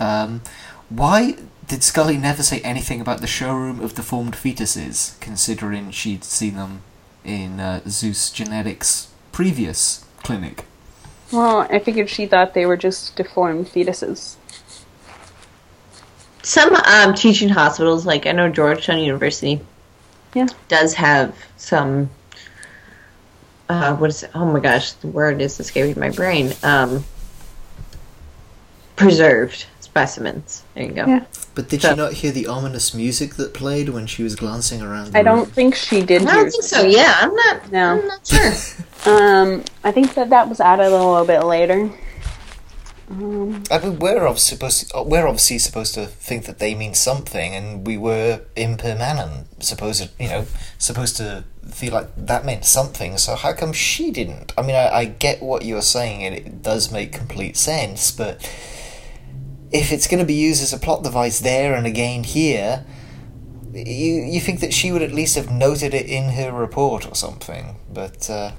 Um, why did Scully never say anything about the showroom of deformed fetuses, considering she'd seen them in uh, Zeus Genetics' previous clinic? Well, I figured she thought they were just deformed fetuses. Some um, teaching hospitals, like I know Georgetown University, Yeah. does have some. Uh, what is it? Oh my gosh, the word is escaping my brain. Um, preserved specimens. There you go. Yeah. But did So- you not hear the ominous music that played when she was glancing around? The I don't room? think she did. I don't hear think so. Yeah, I'm not. No. I'm not sure. Um, I think that that was added a little bit later. Um, I mean, we're obviously supposed to, uh, we're obviously supposed to think that they mean something, and we were impermanent, supposed to, you know, supposed to feel like that meant something. So how come she didn't? I mean, I, I get what you're saying, and it does make complete sense, but if it's going to be used as a plot device there and again here, you you think that she would at least have noted it in her report or something? But uh,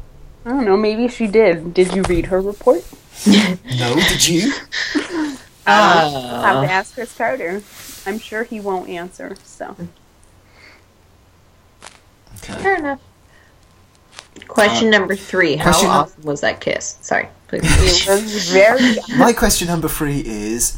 I don't know. Maybe she did. Did you read her report? no, did you? Have Uh, to ask Chris Carter. I'm sure he won't answer. So Okay. fair enough. Question number three. How question awesome was that kiss? Sorry. Please. very. My question number three is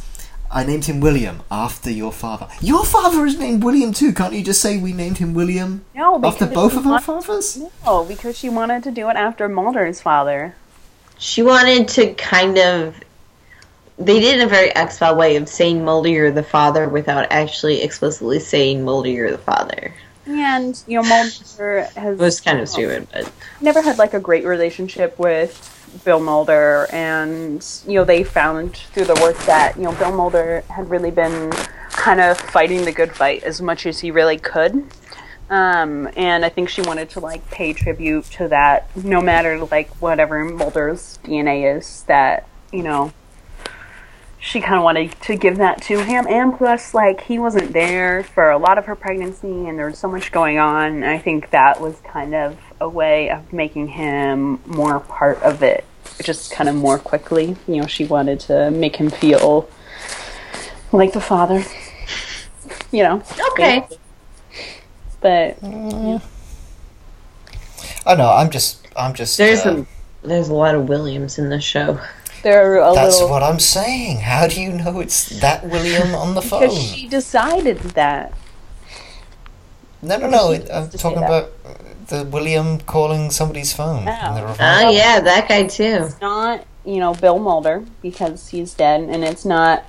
I named him William after your father. Your father is named William too. Can't you just say we named him William No, after both she of our want- fathers? No, because she wanted to do it after Mulder's father. She wanted to kind of. They did a very X File way of saying Mulder you're the father without actually explicitly saying Mulder you're the father. And you know, Mulder has It was kind of stupid, but never had like a great relationship with Bill Mulder, and you know they found through the work that you know Bill Mulder had really been kind of fighting the good fight as much as he really could. Um, and I think she wanted to like pay tribute to that, no matter like whatever Mulder's DNA is. That you know, she kind of wanted to give that to him, and plus, like he wasn't there for a lot of her pregnancy, and there was so much going on. And I think that was kind of a way of making him more part of it, just kind of more quickly. You know, she wanted to make him feel like the father. You know, okay. But Oh no, I'm just I'm just There's uh, a there's a lot of Williams in this show. there are a That's little what I'm saying. How do you know it's that William on the phone? because she decided that. No, no, no. it- I'm used to say talking about the William calling somebody's phone. Oh. in. Oh yeah, that guy too. It's not you know Bill Mulder because he's dead, and it's not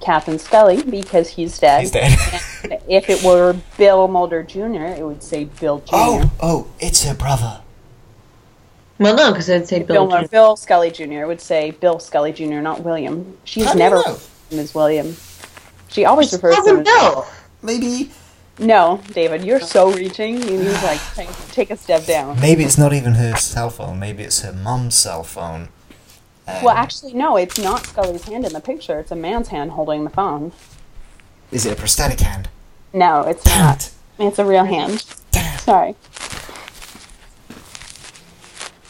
Captain Scully because he's dead. He's dead. If it were Bill Mulder Jr., it would say Bill Jr. oh, oh, it's her brother. Well, no, because I'd say Bill, Bill. Bill, Bill Scully Jr. Would say Bill Scully Jr., not William. She's How do you never know? Ms. William. She always refers to him. Cousin as- Bill. Maybe No, David, you're so reaching. You need to like take, take a step down. maybe it's not even her cell phone. Maybe it's her mom's cell phone. Um, Well, actually, no, it's not Scully's hand in the picture. It's a man's hand holding the phone. is it a prosthetic hand? No, it's Damn not. it! It's a real hand. Damn. Sorry.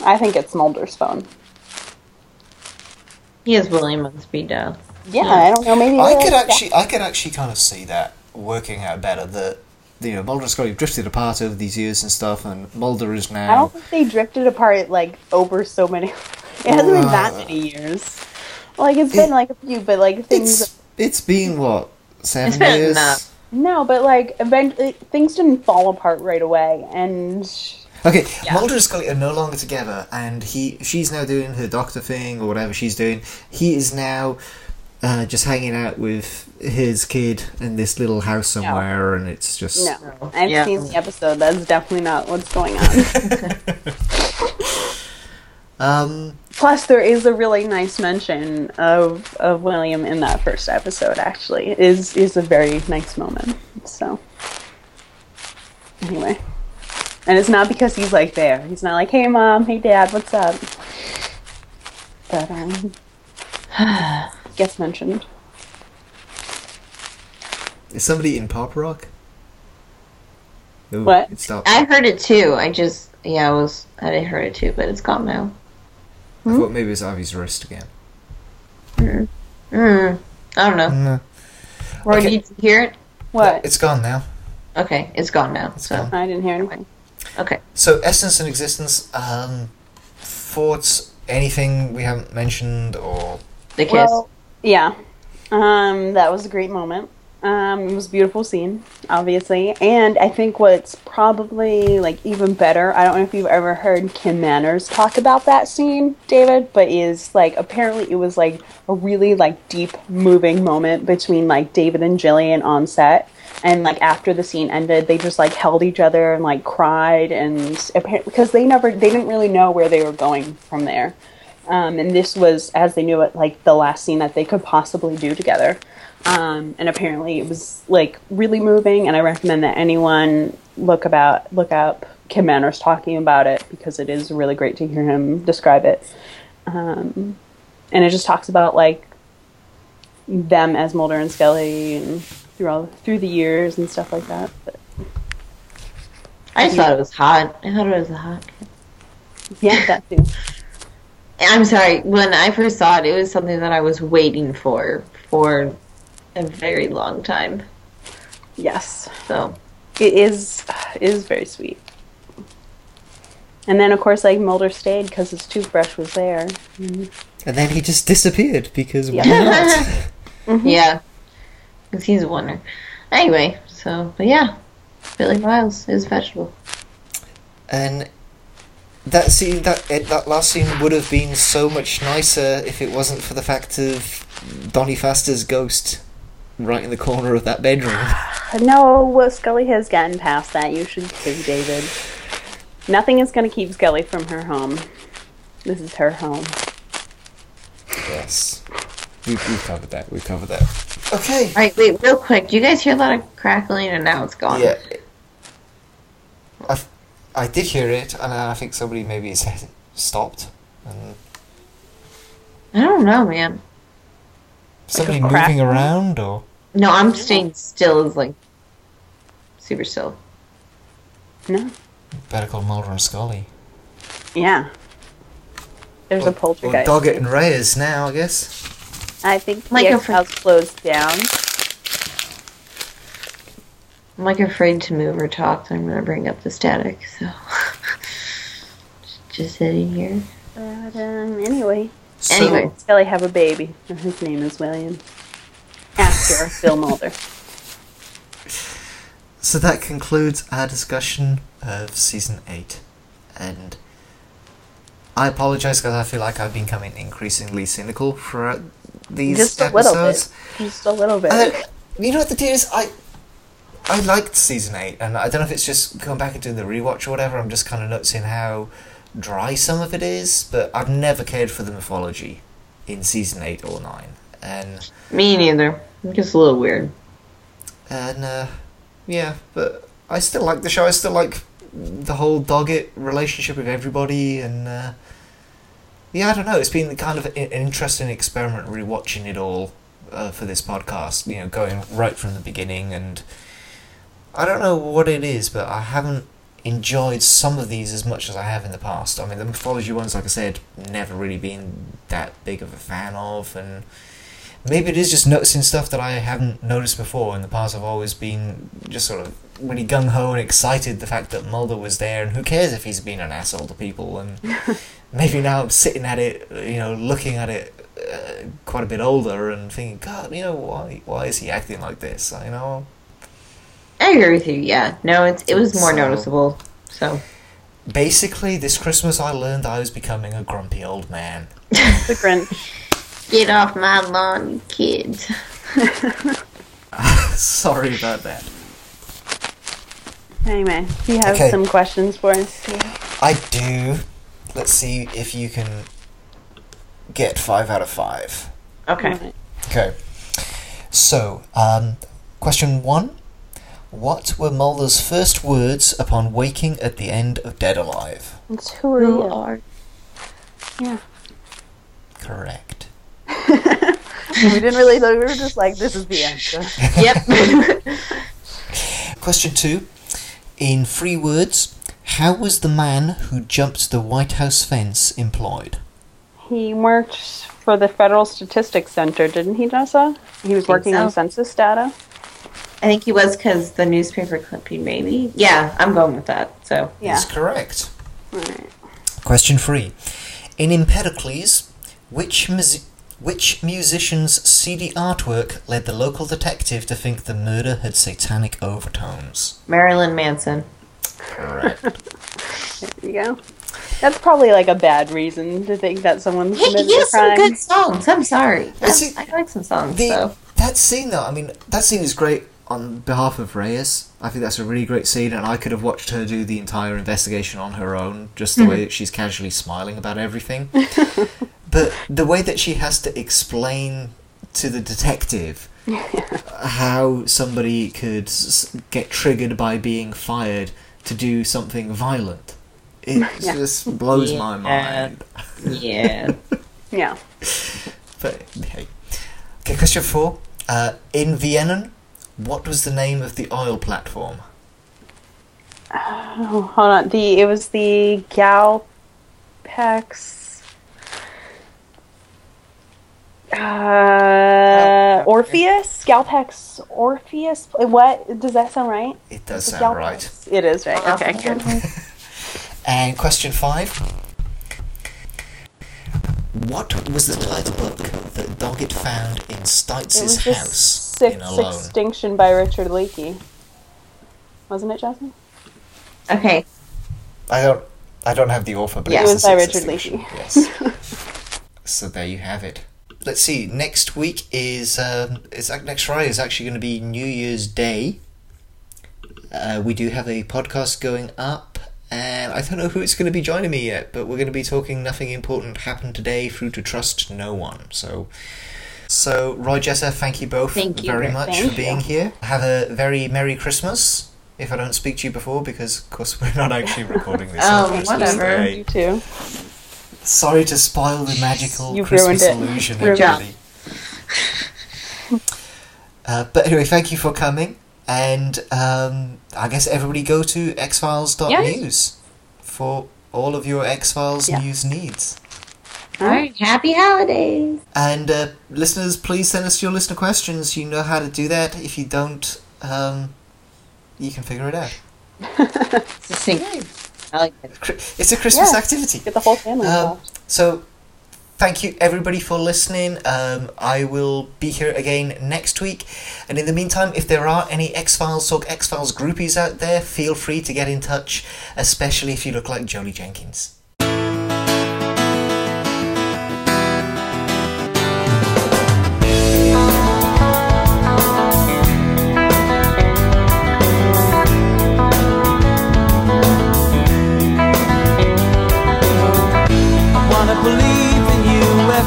I think it's Mulder's phone. He has William on speed dial. Yeah, I don't know. Maybe I could like- actually, I could actually kind of see that working out better. That you know, Mulder and Scully have drifted apart over these years and stuff, and Mulder is now. I don't think they drifted apart like over so many. It hasn't been that Uh, many years. Like it's been It- like a few, but like things. It's it's been what seven been years. enough. No, but like eventually things didn't fall apart right away, and Okay, Yeah. Mulder and Scully are no longer together, and he she's now doing her doctor thing or whatever she's doing. He is now uh, just hanging out with his kid in this little house somewhere, and it's just no, I've Yeah. seen the episode. That's definitely not what's going on. um. Plus, there is a really nice mention of of William in that first episode. Actually, It is is a very nice moment. So, anyway, and it's not because he's like there. He's not like, "Hey, mom. Hey, dad. What's up?" But um, gets mentioned. Is somebody in pop rock? Ooh, What? It. I heard it too. I just yeah, I was I heard it too, but it's gone now. I thought maybe it was Ivy's wrist again. Mm, I don't know. No, Roy, Okay. did you hear it? What? it's gone now. Okay, it's gone now. It's so gone. I didn't hear anything. okay. So essence and existence. Um, thoughts? Anything we haven't mentioned or The kiss. Well, yeah. Um, that was a great moment. Um, it was a beautiful scene, obviously. And I think what's probably like even better, I don't know if you've ever heard Kim Manners talk about that scene, David, but is like apparently it was like a really like deep moving moment between like David and Gillian on set. And like after the scene ended, they just like held each other and like cried and apparently because they never they didn't really know where they were going from there. Um, and this was, as they knew it, like the last scene that they could possibly do together. Um, and apparently, it was like really moving. And I recommend that anyone look about look up Kim Manners talking about it because it is really great to hear him describe it. Um, and it just talks about like them as Mulder and Scully and through all through the years and stuff like that. But I just thought it was hot. I thought it was hot yeah, that too. I'm sorry. When I first saw it, it was something that I was waiting for for a very long time. Yes. So It is it is very sweet. And then of course like Mulder stayed because his toothbrush was there. and then he just disappeared because why Yeah. not? yeah, because he's a wonder. Anyway, so but yeah, Billy Miles is vegetable. and that scene, that it, that last scene would have been so much nicer if it wasn't for the fact of Donnie Pfaster's ghost right in the corner of that bedroom. No, well, Scully has gotten past that. You should too, David. Nothing is going to keep Scully from her home. This is her home. yes, we've, we've covered that. We've covered that. Okay. All right, wait, real quick. Do you guys hear a lot of crackling, and now it's gone? Yeah. I, I did hear it, and I think somebody maybe said stopped. And I don't know, man. somebody crack? moving around, or No, I'm staying still. Is like super still. No. better call Mulder and Scully. Yeah. There's a Or poltergeist. Doggett and Reyes now, I guess. I think Like the a fr- house closed down. I'm like afraid to move or talk. So I'm gonna bring up the static. So just sitting here. But um, anyway, So, Anyway. Scully have a baby. His name is William. After Bill Mulder. so that concludes our discussion of season eight, and I apologize because I feel like I've been becoming increasingly cynical for these Just a little bit. Just a little bit. Uh, you know what the deal is? I I liked season eight, and I don't know if it's just going back and doing the rewatch or whatever. I'm just kind of noticing how dry some of it is, but I've never cared for the mythology in season eight or nine. And Me neither. Just a little weird. and uh, yeah, but I still like the show. I still like the whole Doggett relationship with everybody, and uh, yeah, I don't know. It's been kind of an an interesting experiment rewatching it all uh, for this podcast. You know, going right from the beginning, and I don't know what it is, but I haven't enjoyed some of these as much as I have in the past. I mean, the mythology ones, like I said, never really been that big of a fan of, and maybe it is just noticing stuff that I haven't noticed before. In the past, I've always been just sort of really gung ho and excited the fact that Mulder was there, and who cares if he's been an asshole to people. And maybe now I'm sitting at it, you know, looking at it uh, quite a bit older and thinking, God, you know, why why is he acting like this? You know, I agree with you. Yeah. No, it's it was more So- noticeable. So basically, this Christmas I learned I was becoming a grumpy old man. The Grinch. Get off my lawn, you kids. Sorry about that. Anyway, do you have Okay. some questions for us? here? I do. Let's see if you can get five out of five. Okay. Alright. Okay. So, um, question one. What were Mulder's first words upon waking at the end of Dead Alive? It's who are Who you? are Yeah. Correct. We didn't really know. We were just like, this is the answer. Yep. Question two. In three words, how was the man who jumped the White House fence employed? He worked for the Federal Statistics Center, didn't he, Jessa? He was Think working on census data. I think he was because the newspaper clipping, maybe. Yeah, I'm going with that. So Yeah. Is correct. Alright. Question three. In Empedocles, which mus- which musician's CD artwork led the local detective to think the murder had satanic overtones? Marilyn Manson. Correct. There you go. That's probably like a bad reason to think that someone's Hey, committed he a has some crime. good songs. I'm sorry. Is it- I like some songs. the, so That scene, though, I mean, that scene is great on behalf of Reyes. I think that's a really great scene, and I could have watched her do the entire investigation on her own, just the hmm. way that she's casually smiling about everything. but the way that she has to explain to the detective how somebody could s- get triggered by being fired to do something violent. It Yeah. just blows my Yeah. mind. yeah. Yeah. But hey. Okay, question four. Uh, in Vienen, what was the name of the oil platform? Oh, hold on. The it was the Galpex. Uh, Orpheus, Galpex, Orpheus. What does that sound right? It does The sound right. It is right. Okay, good. And question five. What was the title book that Doggett found in It Stites' was the house in Sixth Alone? Extinction by Richard Leakey. Wasn't it, Jasmine? Okay. I don't. I don't have the author, but Yeah. it's It was the by Sixth Richard Extinction, Leakey. Yes. so there you have it. Let's see. Next week is um, it's ac- next Friday is actually going to be New Year's Day. Uh, we do have a podcast going up, and I don't know who it's going to be joining me yet, but we're going to be talking nothing important happened today through to trust no one. So, so Roy Jesser, thank you both Thank you. very much Thank for being you. here. Have a very merry Christmas. If I don't speak to you before, because of course we're not actually recording this. Oh, whatever. Day. You too. Sorry to spoil the magical You've Christmas it. illusion, Ruined it. everybody. uh, but anyway, thank you for coming, and um, I guess everybody go to xfiles.news for all of your X Files Yeah. news needs. All right. Happy holidays. And uh, listeners, please send us your listener questions. You know how to do that. If you don't, um, you can figure it out. Succinct. I like it. It's a Christmas Yeah. activity. Get the whole family Um, involved. so, thank you everybody for listening. Um, I will be here again next week. And in the meantime, if there are any X Files Talk X Files groupies out there, feel free to get in touch, especially if you look like Jodie Jenkins.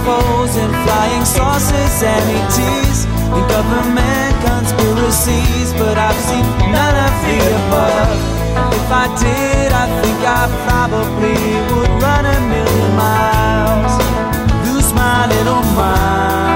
UFOs and flying saucers and ETs. in government conspiracies, but I've seen none of the above. If I did, I think I probably would run a million miles, lose my little mind.